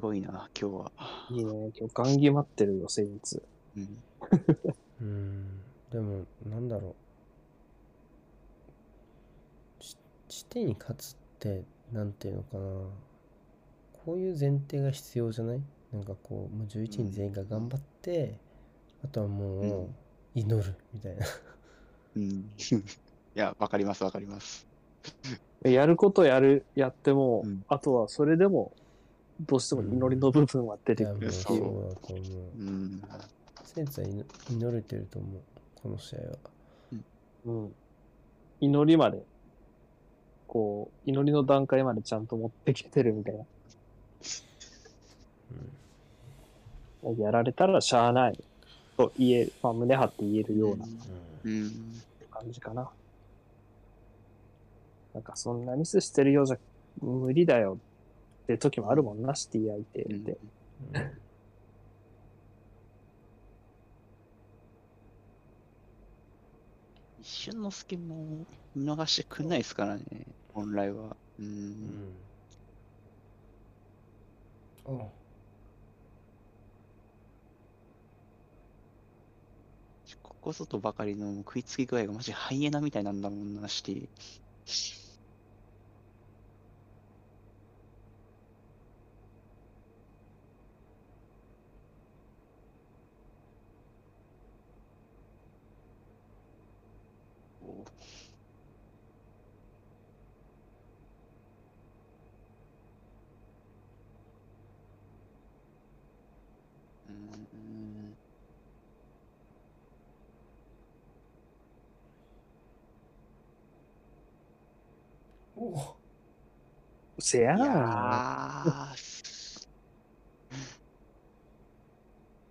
ごいな、今日は。ー、いいね。今日ガン決まってるよ、セインツ。うん。うん、でも、なんだろう。ち地点に勝つって、なんていうのかな。こういう前提が必要じゃない？なんかこう、もう11人全員が頑張って、あとはもう、祈るみたいな。うん。いや、わかります、わかります。<laughs> やることやる、やっても、うんあとはそれでも、どうしても祈りの部分は出てくるもうそう。だと思う。うん。センツは祈祈れてると思う。この試合は。うん。祈りまで、こう、祈りの段階までちゃんと持ってきてるみたいな。やられたらしゃあないと言える、まあ、胸張って言えるような。うん。感じかな。なんかそんなミスしてるようじゃ無理だよって時もあるもんな、シティ相手うんって。一瞬の隙も見逃してくんないですからね、本来は。う。うんん。あ、ここぞとばかりの食いつき具合がマジハイエナみたいなんだもんな、シティ。せやん。やー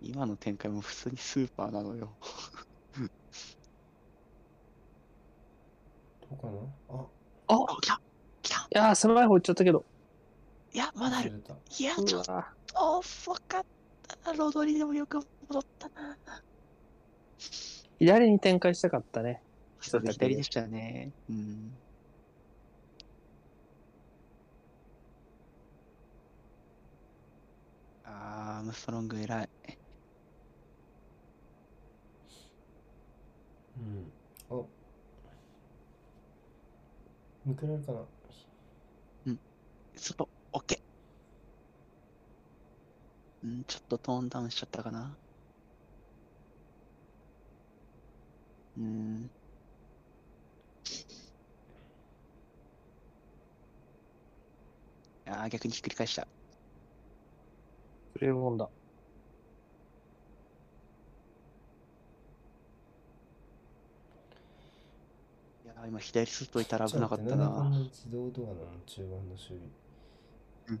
<laughs> 今の展開も普通にスーパーなのよ。どうかなあ、ああ、来た来たいやー、狭い方行っちゃったけど。いや、まだある。いや、ちょっと遅かったな。ロドリでもよく戻ったな。左に展開したかったね。そう左でしたね。うん。あー、アームストロング偉い。うん。あ。抜けられるかな？ちょっと、オッケー。うん、ちょっとトーンダウンしちゃったかな？うん。あー、逆にひっくり返した。プレーモンだ。いやー、今左外いたら危なかったなんでこんな。な自動ドアなの中盤の守備。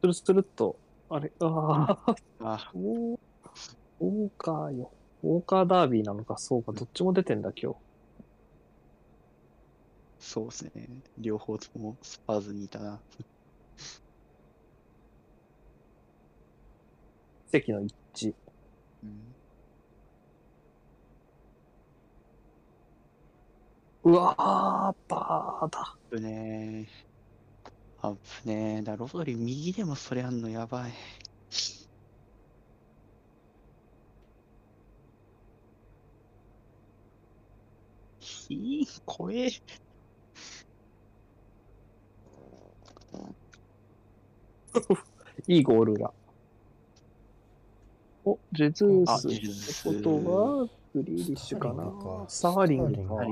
スルスルっと、あれ、ああ、あウォーウォーカーよ。ウォーカーダービーなのか、そうか、どっちも出てんだ、今日。そうですね。両方ともスパーズにいたな。奇跡の一致。うん。うわー、バーだ。ぶねー。あぶねー。だ、ロドリ右でもそれあんのやばい。ひー、怖え。<laughs> いいゴール裏。お、ジェズーあス。ってことは、グリーリッシュかな。サーリングか。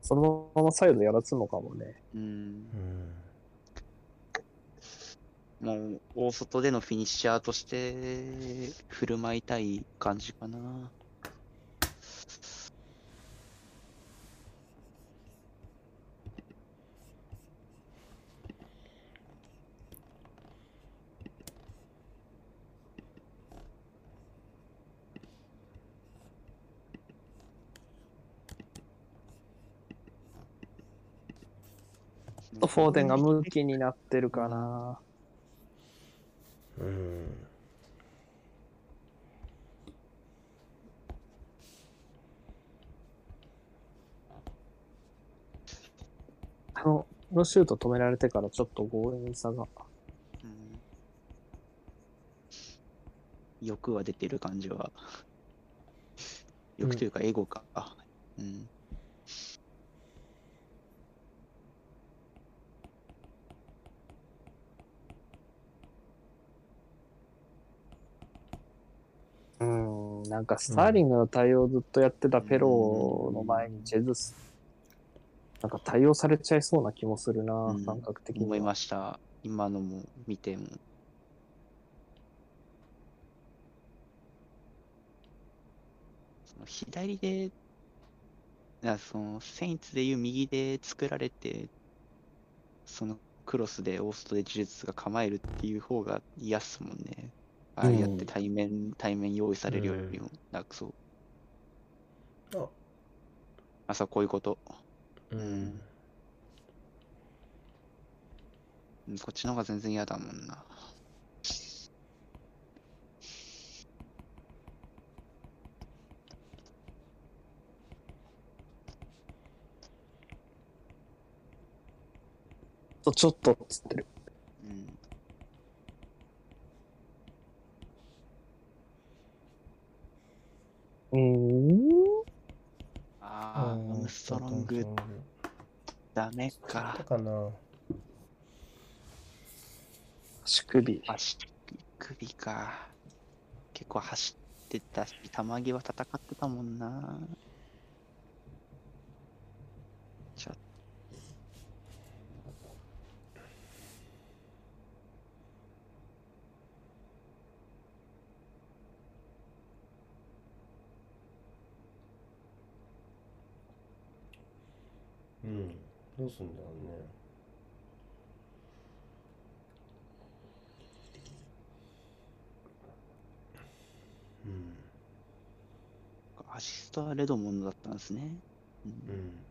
そのままサイドやらすのかもね。うん。うん。もう、大外でのフィニッシャーとして振る舞いたい感じかな。フォーデンが向きになってるかな。うん。あの、のシュート止められてからちょっと強引さが。欲は出てる感じは。欲というか、エゴか。うん。うん、なんかスターリングの対応ずっとやってたペロの前にジェズス、なんか対応されちゃいそうな気もするな、うん感覚的には。思いました。今のも見ても。その左で、なそのセインツでいう右で作られて、そのクロスでオーストで呪術が構えるっていう方が嫌っすもんね。ああやっうんて対面、対面用意されるよりも、なんかそう。ああ、そう、こういうこと。うんうんこっちの方が全然嫌だもんな。とちょっとっつってる。うん。うーん。ああ、アームストロング、ダメか。かな足首。足首か。結構走ってたし、玉際戦ってたもんな。うん。どうすんだろうね。うん。と、アシストはレドモンドだったんですね。うん。うん。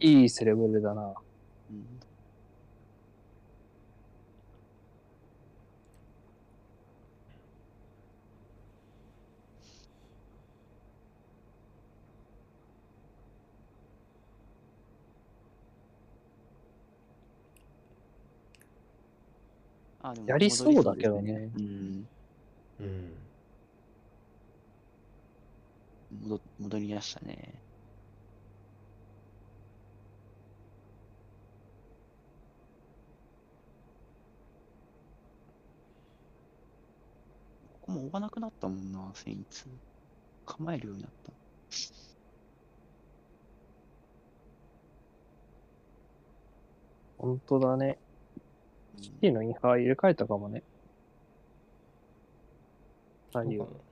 いいセレブレだな。うんあでもやりそうだけどねうんうん戻戻りましたね。ここも追わなくなったもんな、セインツ。構えるようになった。本当だね。シティのインハー入れ替えたかもね。何をそうか。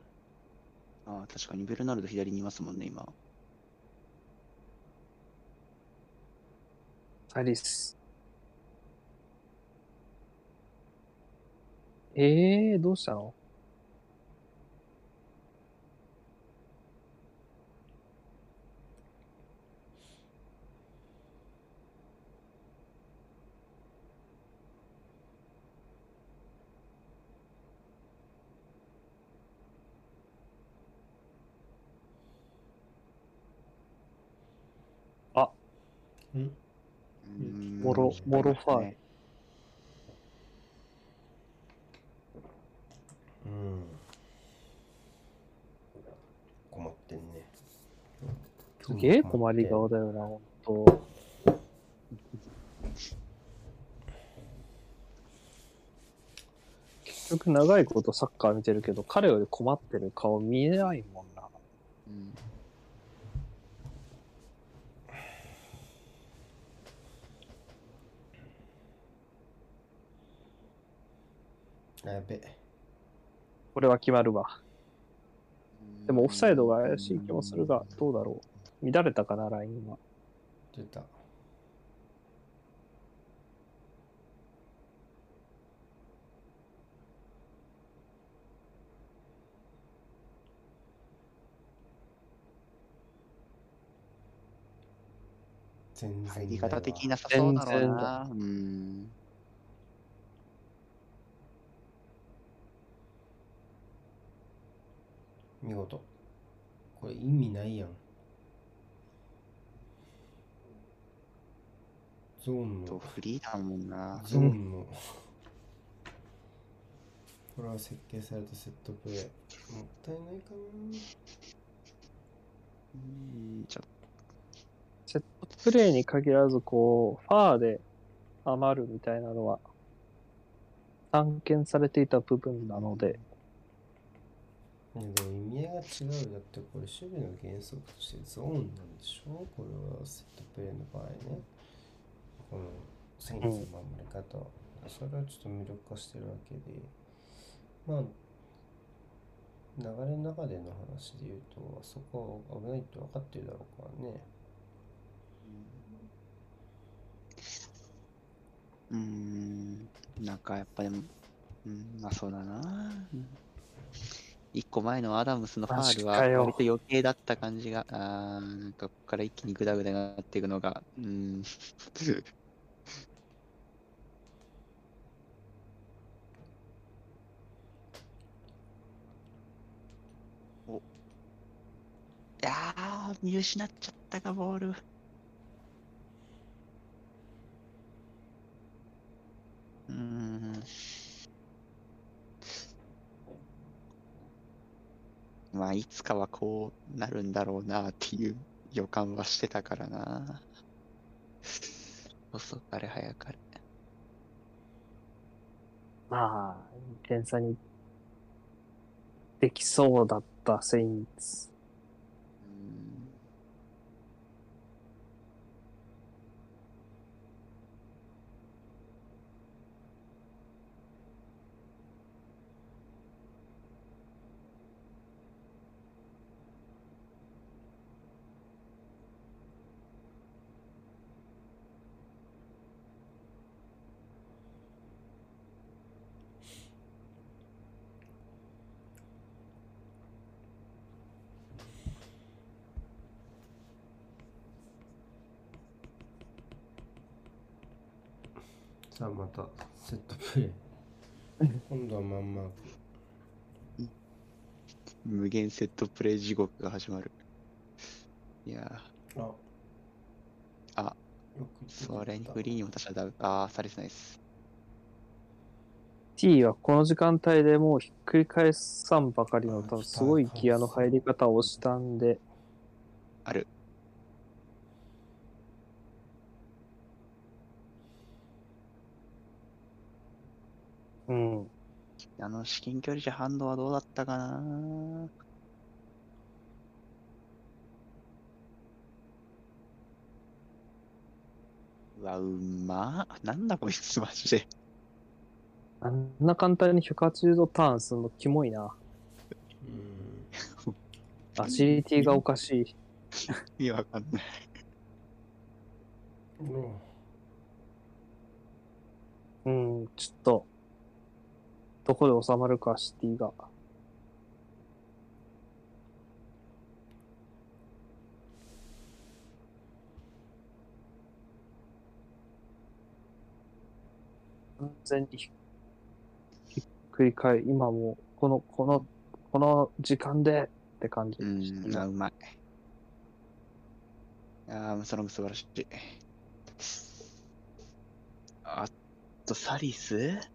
なああ、確かにベルナルド左にいますもんね、今。サリス。えー、どうしたのうんうーん。モロモロファー。ルね。うん。困ってんね。すげえ困り顔だよな、ほんと。結局長いことサッカー見てるけど、彼より困ってる顔見えないもんな。うんあやべこれは決まるわ。でもオフサイドが怪しい気もするが、どうだろう。乱れたかな、ラインは。出た全然入り方的なさそうだろう全然な。うん。見事。これ意味ないやん。ゾーンとのフリーだもんな。ゾーンの。これは設計されたセットプレーもったいないかうん、ちょっセットプレーに限らず、こう、ファーで余るみたいなのは、散見されていた部分なので、でも意味合いが違うだってこれ守備の原則としてゾーンなんでしょ？これはセットプレーの場合ね。このセンスの守り方、それはちょっと魅力化してるわけで。まあ流れの中での話で言うとあそこは危ないって分かってるだろうからね。うーん、なんかやっぱでも、うん、まあそうだな。うん。一個前のアダムスのファールは割と余計だった感じが、あーなんかここから一気にグダグダになっていくのが、うん。<laughs> お。いやー、見失っちゃったか、ボール。うーん。まあ、いつかはこうなるんだろうなっていう予感はしてたからな。遅かれ早かれ。まあ、点差にできそうだったセインツ。たセットプレー今度はまんま無限セットプレイ地獄が始まる。いやああそれにフリーにも出したらダメ。あー、サレスナイス。T はこの時間帯でもうひっくり返さんばかりの多分すごいギアの入り方をしたんで、ある。うん。あの至近距離じゃ反応はどうだったかな？うわ、うま？っ。なんだこいつ、マジで。あんな簡単に180度ターンするのキモいな。うんアジリティがおかしい。いや、わかんない。うんうん、ちょっと、どこで収まるか、シティが。完全にひっくり返り、今も、この、この、この時間でって感じ。うん、うまい。あー、ムサロング素晴らしい。あと、サリス？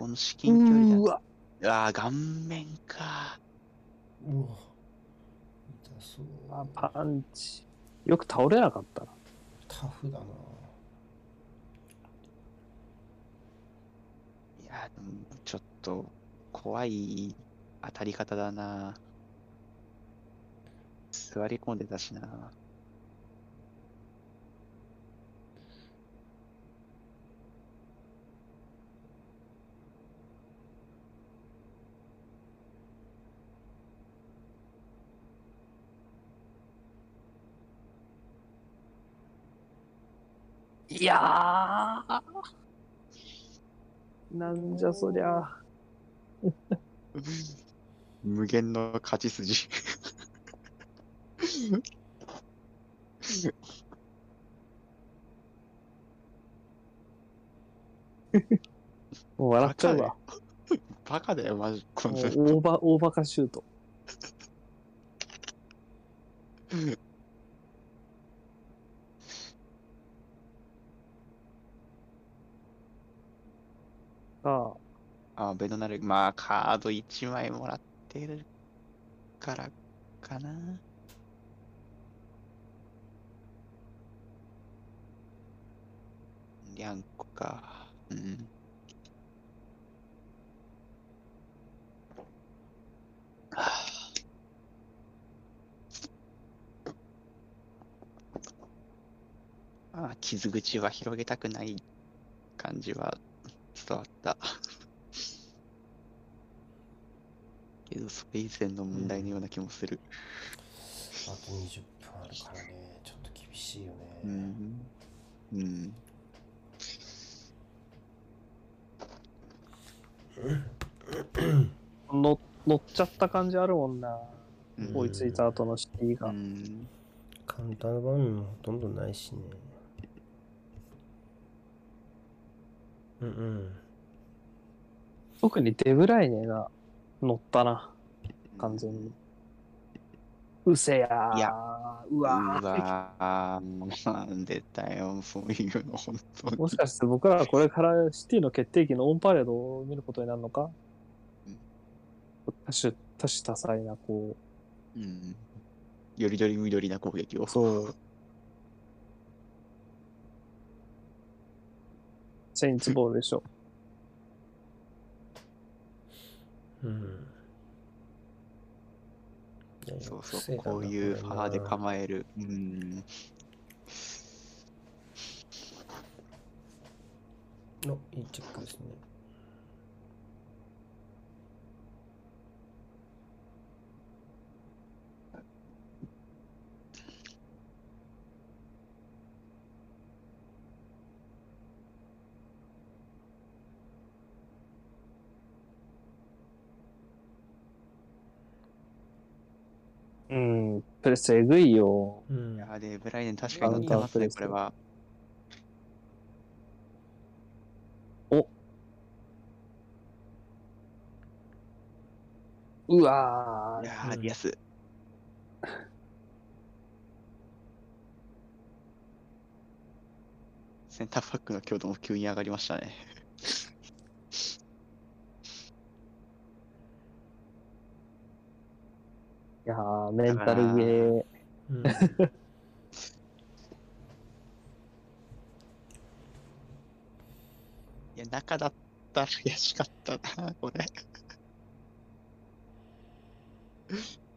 ここの至近距離うーわ、だ。あー、顔面か。うわ痛そうあパンチ。よく倒れなかったな。タフだないや、でもちょっと、怖い当たり方だな。座り込んでたしな。いやー。なんじゃそりゃ。<laughs> 無限の勝ち筋。もう笑っちゃうわ。バカだよ、マジ。こもうのオーバー、オーバーカシュート。ああ、ベドナル、まあ、カード1枚もらってるからかな。リャンコか。うん。ああ、傷口は広げたくない感じは伝わった。けど、それ以前の問題のような気もする。あと20分あるからねちょっと厳ししいよね。うん。うん。乗乗っちゃった感じあるもんな。うん追いついた後のシティが。うん。カウンターの場面もほとんどないしね。うんうん。特にデブライネが乗ったな、完全に。うせやー。いやううわー。わー、なんでだよ、そういうの、本当に。もしかして僕らはこれからシティの決定機のオンパレードを見ることになるのか？うん多種、多種多彩な、こうん。よりどりみどりな攻撃を。う、そう。セインツボールでしょ。うん。そうそう、こういうファーで構える。うん。のいいチェックですね。うん、プレスえぐいよ。うんいやで、ブライデン確かに乗ってますね、これは。うわー。いやー、リアス。センターバックの強度も急に上がりましたね。やー、メンタルゲー。うん <laughs> いや、中だったら悔しかったな、これ。<laughs>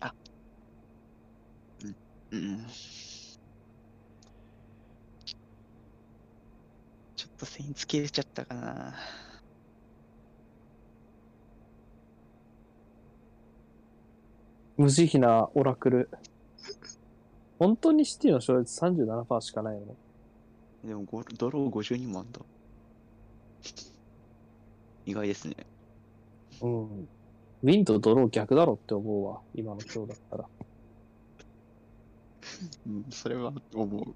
あ。うん。うん。ちょっと線つけれちゃったかな。無慈悲なオラクル。本当にシティの勝率37%しかないの？でもゴ、ドロー52もあんだ。意外ですね。うん。ウィンとドロー逆だろって思うわ。今の今日だったら。うん、それは思う。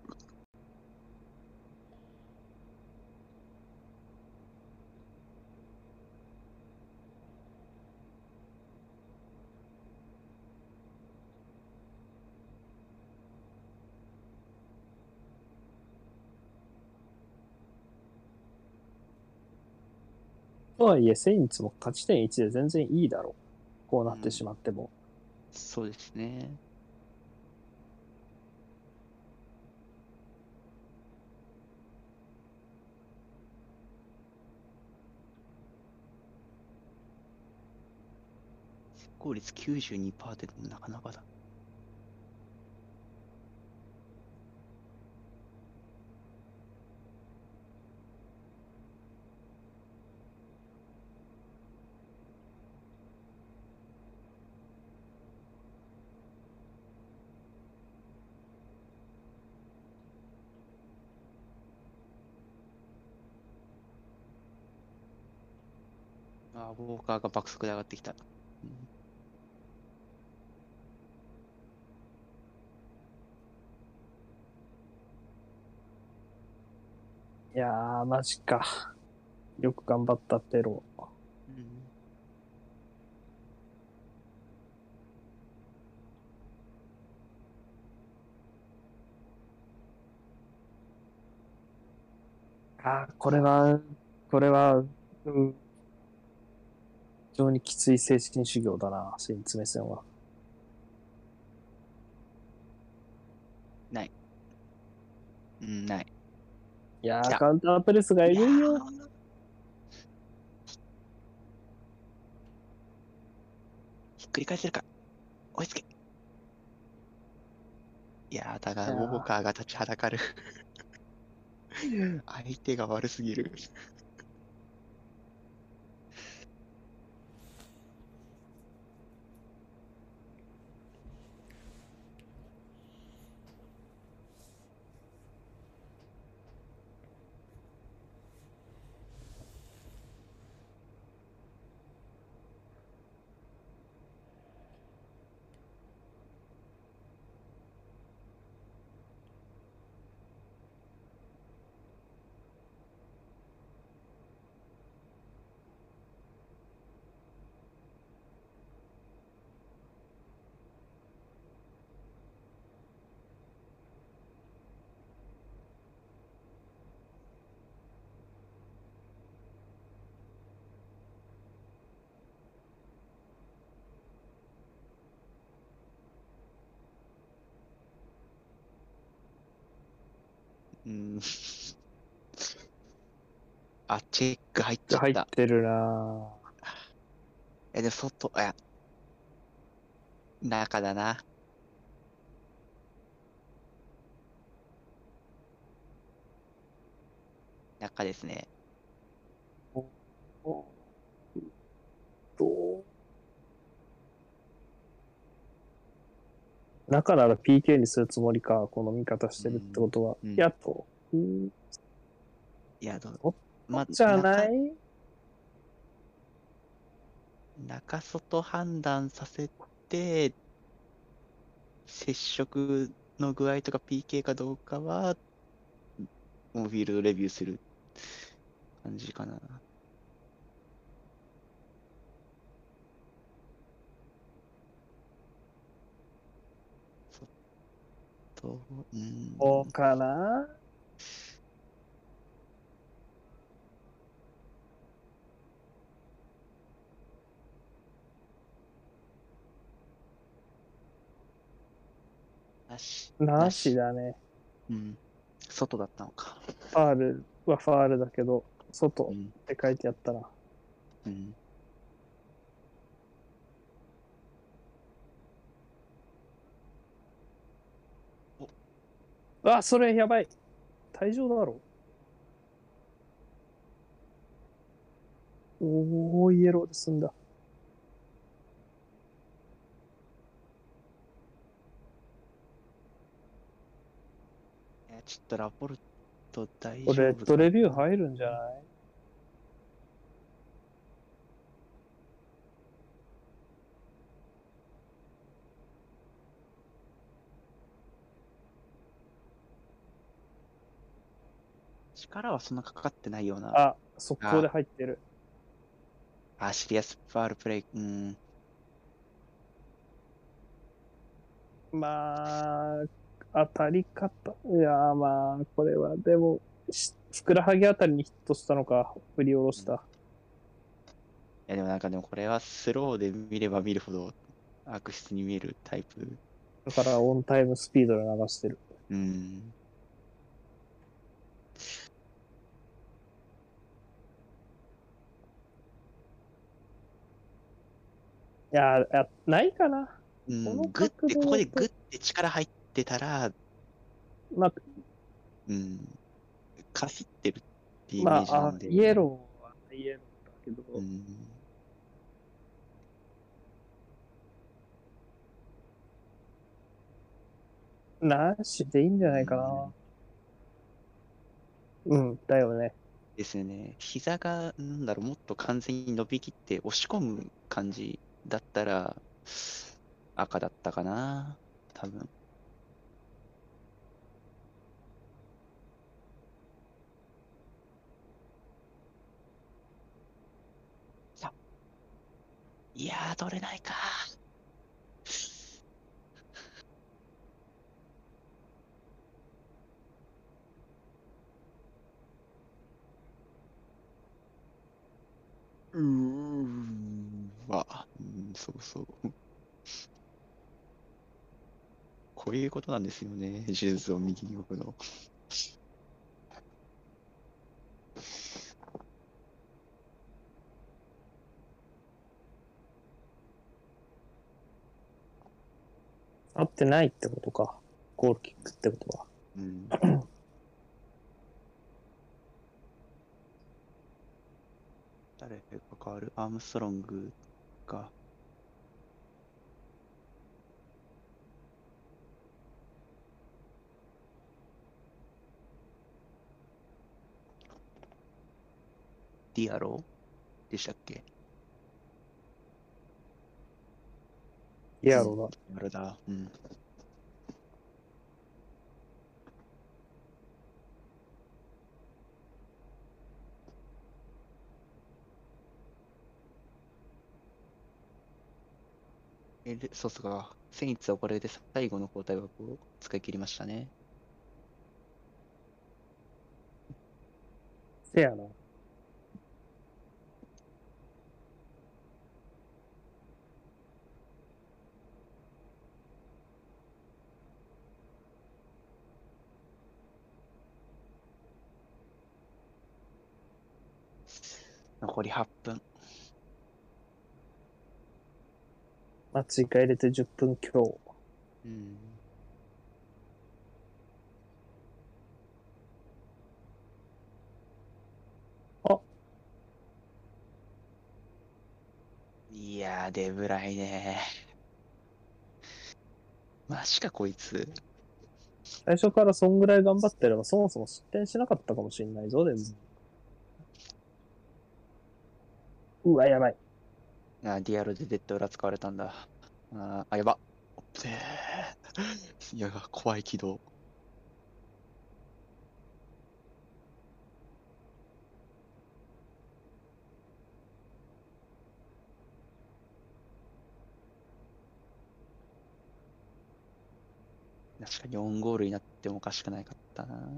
とはいえ、セインツも勝ち点1で全然いいだろう。こうなってしまっても。そうですね。成功率92%でもなかなかだ。ウォーカーが爆速で上がってきた。うんいやー、マジか。よく頑張ったペロ。うんあーこれは、これは、うん、非常にきつい精神修行だな、セインツ目線は。うん、ない。いやー、カウンタープレスがいよ。ひっくり返せるか。追いつけ。いやー、だが、ウォーカーが立ちはだかる。<laughs> 相手が悪すぎる。あ、チェック入っちゃった。入ってるなえ、でも外、あ、中だな。中ですね。中なら PK にするつもりか、この見方してるってことは。うんやっと。うんいや、どうおまじゃな中い？中外判断させて、接触の具合とか PK かどうかは、もうフィールドレビューする感じかな。外、うん。そうかな？なし。なしだね。うん。外だったのか。ファールはファールだけど、外っうん。て書いてあったな。うん。あ、それやばい。退場だろ。おー、イエローで済んだ。やちょっとラポルト大丈これ、レッドレビュー入るんじゃない？力はそんなかかってないような。あ、速攻で入ってる。あ、シリアスファールプレイ。うん。まあ、当たり方。いやーまあ、これは、でも、しふくらはぎあたりにヒットしたのか、振り下ろした。いやでもなんかでもこれはスローで見れば見るほど悪質に見えるタイプ。だから、オンタイムスピードで流してる。うん。いやー、やないかな。うんこのグッて、ここでグッて力入ってたら、まあ、うん。かすってるっていうイメまあ、あージなんで。イエローはイエローだけど、うん。なしでいいんじゃないかな。うん、だよね。ですよね。膝が、なんだろう、もっと完全に伸びきって押し込む感じだったら、赤だったかな。多分。いやー、取れないか。うーわ、うん、そうそう。こういうことなんですよね。手術を右に置くの。合ってないってことか。ゴールキックってことは。うん。誰が変わる？アームストロングか。ディアロー？でしたっけ？イエローだ。あれだ。うん。え、でそうっすか。セインツはこれで最後の交代枠を使い切りましたね。せやな。残り8分。まあ、追加入れて10分強。うん。あいやー、デブライねマジか、こいつ。最初からそんぐらい頑張ってれば、そもそも失点しなかったかもしれないぞ、でも。うわ、やばい。あ、ディアロでデッド裏使われたんだ。あ、あやば。でい <laughs> や、怖い軌道。確かに4ゴールになってもおかしくないかったな。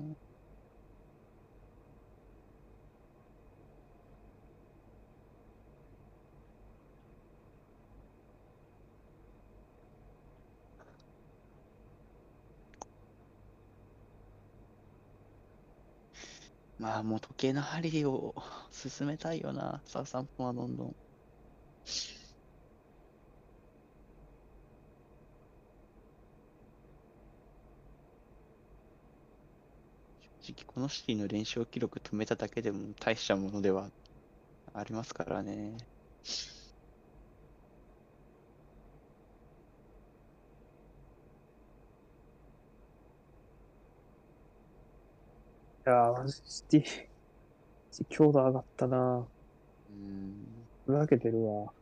まあもう時計の針を進めたいよな、サウサンポンはどんどん。正直このシティの連勝記録止めただけでも大したものではありますからね。いやー、マジシティ、強度上がったなうん。ふざけてるわ。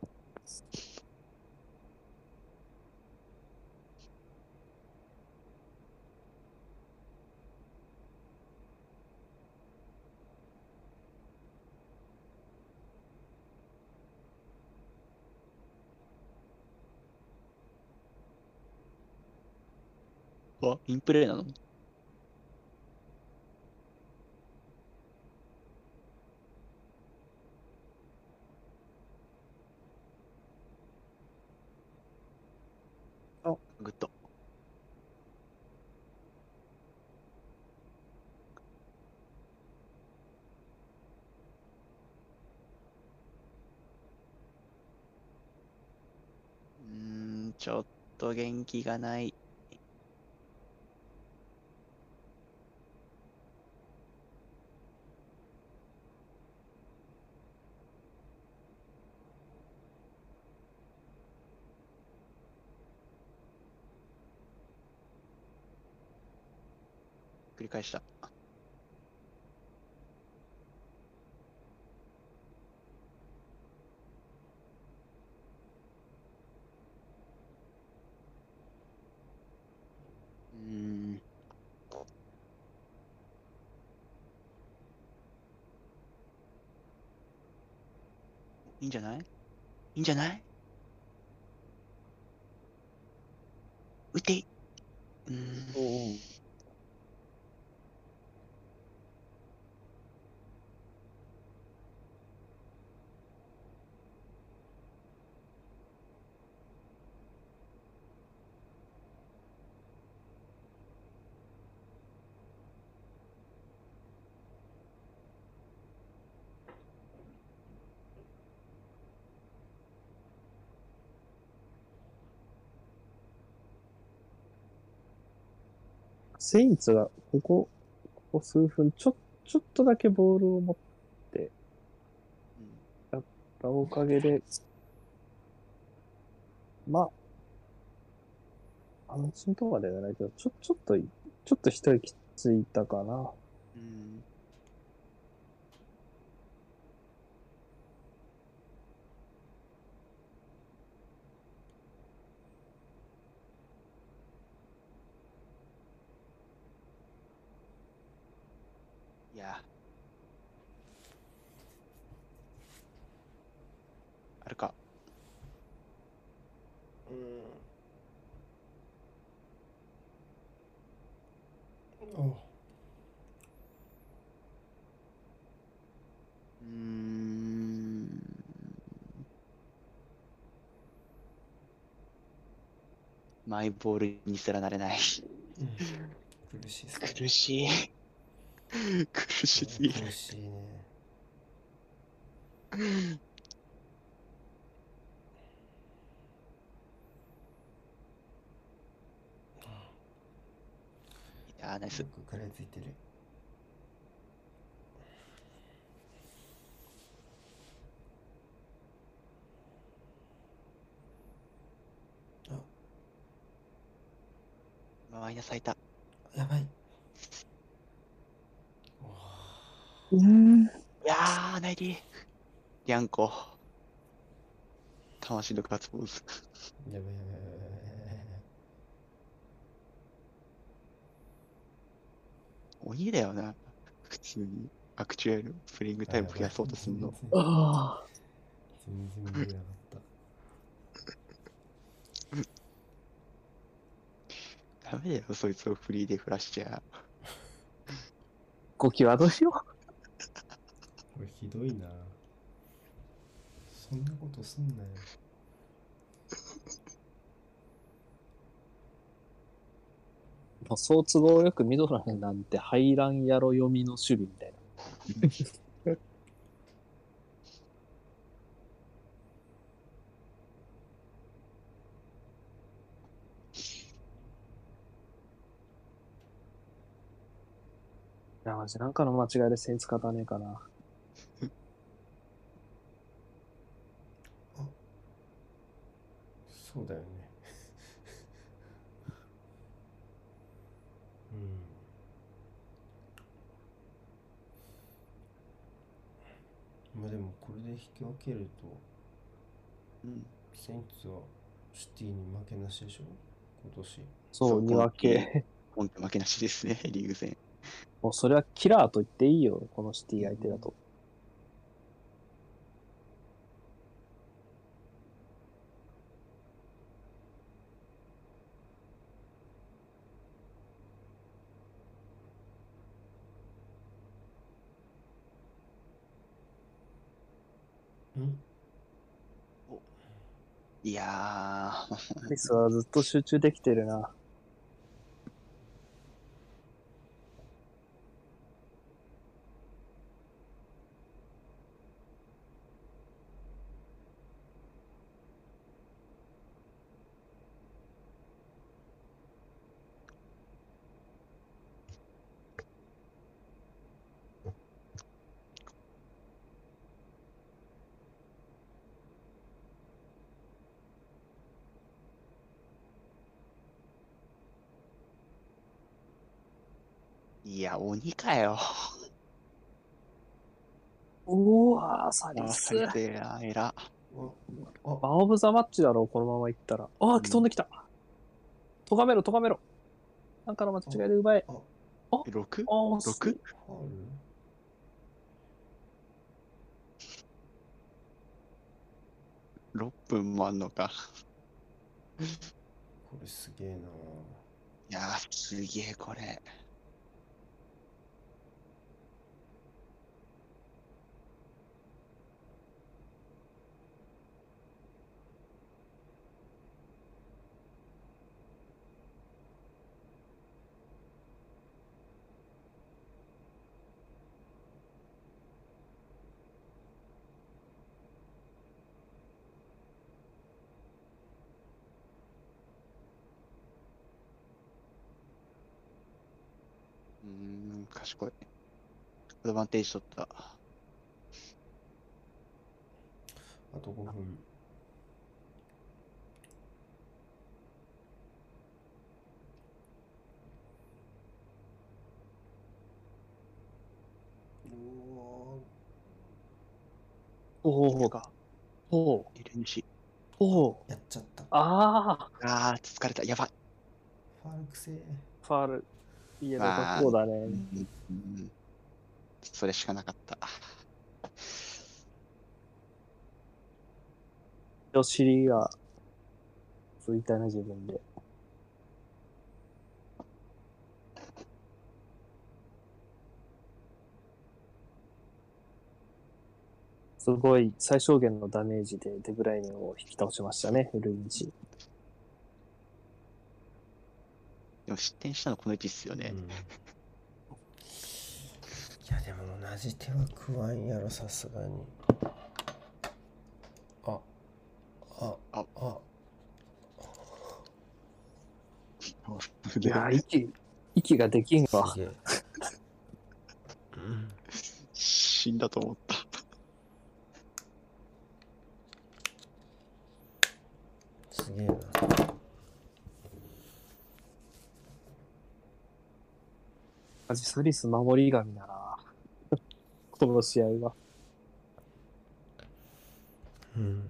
あ、インプレーなのあグッド。うーん、ちょっと元気がない。繰り返した。いいんじゃない？いいんじゃない？打て。うん。セインツが、ここ、ここ数分、ちょ、ちょっとだけボールを持って、やったおかげで、まあ、安心とまではないけど、ちょ、ちょっと、ちょっと一息ついたかな。うんいや。あるか。おうーん。マイボールにすらなれない。うん苦しい苦しい。苦しすぎる。苦しいねいやー、ナイスよ。く食らいついてる。マイナス開いた。やばい。うん。いやー、ナイティ。リャンコ。魂のガッツポーズ。やばいやばいやばいやばいやばい。鬼だよな。普通に。アクチュアルプレイングタイム増やそうとするの。ああ。全然見えなかった。<laughs> ダメだよ、そいつをフリーでフラしちゃ。<laughs> ご際どいよ。これひどいな。そんなことすんなよ。もそう都合よくミドラーなんて排卵やろ読みの守備みたいな。いや、マジなんかの間違いでセンス勝たねえかな。そうだよね。まあでもこれで引き分けると、うん。セインツはシティに負けなしでしょ？今年。そう、そうに分け。<laughs> 本当負けなしですね、リーグ戦。もうそれはキラーと言っていいよ、このシティ相手だと。うんいやー、リスはずっと集中できてるな。いや、鬼かよ。うわー、サリあ、スサ。リスエラー、エラー。あ、オブザマッチだろう、このままいったら。ああ、飛んできた。とがめろ、とがめろ。なんかの間違いで奪え。あ、あ 6?6? あ、すファウル6分もあんのか。これすげえな。いやー、すげえ、これ。うーん、賢い。アドバンテージ取った。あと5分。おーが。お。おー。ーやっちゃった。ああ、あー、疲れた。やばい。ファールくせえ。ファール。いや、まあそうだね。うんうんそれしかなかった。お尻が、ついたね、自分で。すごい最小限のダメージでデブライネを引き倒しましたね、ルインジ。でも失点したのこの位置っすよね。うんいやでも同じ手は食わんやろさすがにあ、あ、ああ、いやー、息、息ができんわ。うん死んだと思った。すげえな。マジサリス守り神だな。<laughs> この試合は。うん。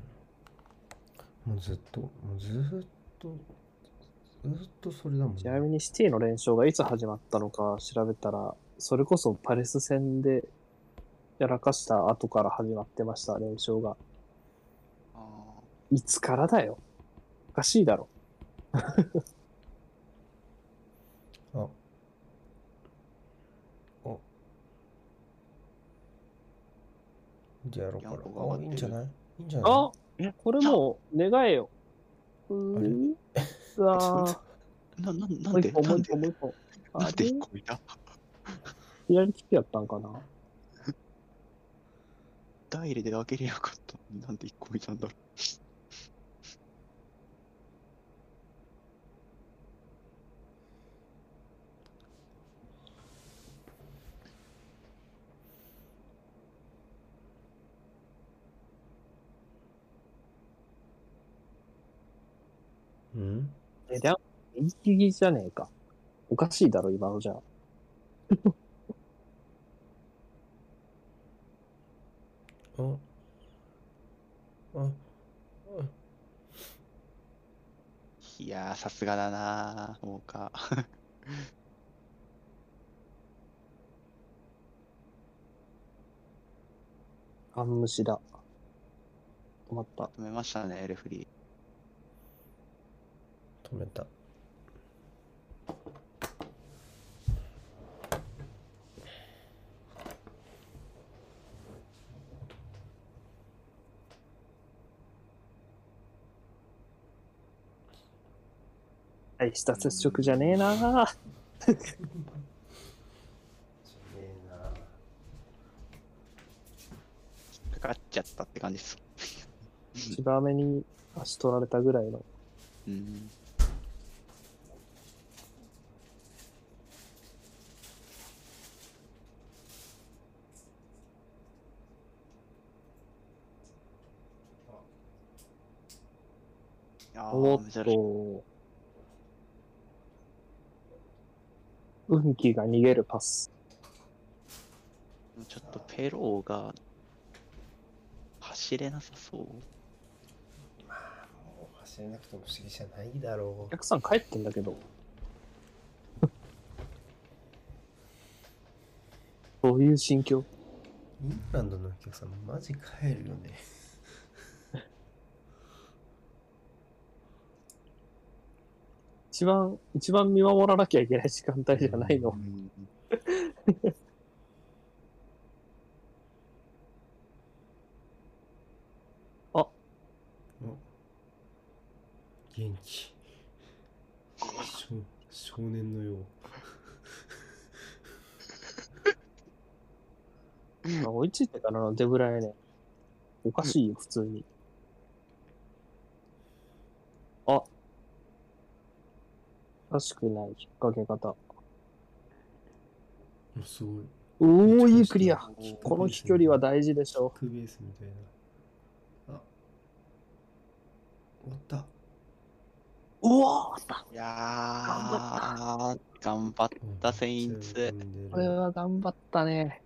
もうずっと、もうずっと、ずっとそれだもんちなみにシティの連勝がいつ始まったのか調べたら、それこそパレス戦でやらかした後から始まってました、連勝が。あいつからだよ。おかしいだろ。あ。お。じゃあやろうかな。いいんじゃない？いいんじゃない？あえ、これもう願えよ。うあれ？ーうわな、な、なもうんで？一個、もうん一個もう一個。あなんでれ？一個いた？左利きやったんかな？<laughs> ダイレで開けりゃよかった。なんで一個いたんだろうん？え、で、右利きじゃねえか。おかしいだろ、今のじゃ。<laughs> あ、あ、いやー、さすがだなー、もうか。<laughs> ガン無視だ。止まった。止めましたね、レフリ止めた。大した接触じゃねえな。<laughs> かかっちゃったって感じです。芝目に足取られたぐらいの。うん。おっー、珍しい。と。運気が逃げるパス。ちょっとペローが走れなさそう。もう走れなくても不思議じゃないだろお客さん帰ってんだけど。<laughs> どういう心境？う。イングランドのお客さん、マジ帰るよね。一番、一番見守らなきゃいけない時間帯じゃないのう。ん元気。少少年のよう。<laughs> 追いついてからのデブライね。おかしいよ、普通に。あ。らしくない引っ掛け方。おすごい。おー、いいクリア。おこの飛距離は大事でしょクベースみたいな。あ。終わった。うわいやー、頑張ったセインツ。これは頑張ったね。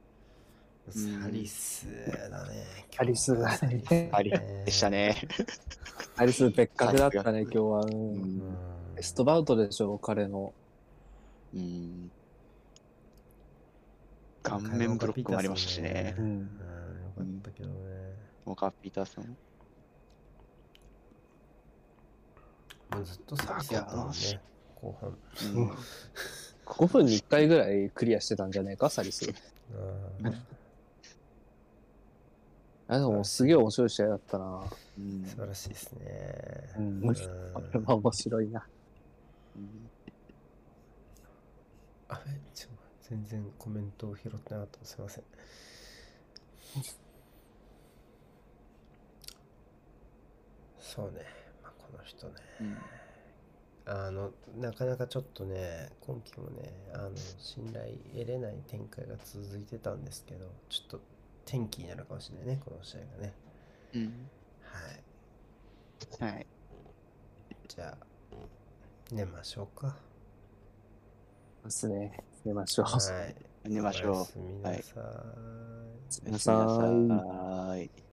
サリスだね。サリスだねありでした。ね。アリス別格だったね、今日は。ううんストバウトでしょ、彼の。うん。顔面ブロックもありましたしね。う。ん。うん、よかったけどね。モカ・ピーターソン。もうずっとサリスやったもん。ね。後半。うん。5分に1回ぐらいクリアしてたん。じゃねえか、サリス。うん。あ、でもすげえ面白い試合だったな。うん。素晴らしいですね。うん。うん。これは面白いな。うんあれちょ全然コメントを拾ってなかったすいません。そうね、まあ、この人ね、うんあの、なかなかちょっとね、今期もね、あの、信頼得れない展開が続いてたんですけど、ちょっと転機になるかもしれないね、この試合がね。うん。はい。はい。じゃあ、寝ましょうか。ですね。寝ましょう。はい。<laughs> 寝ましょう。おやすみなさい。おやすみなおやすみなさい。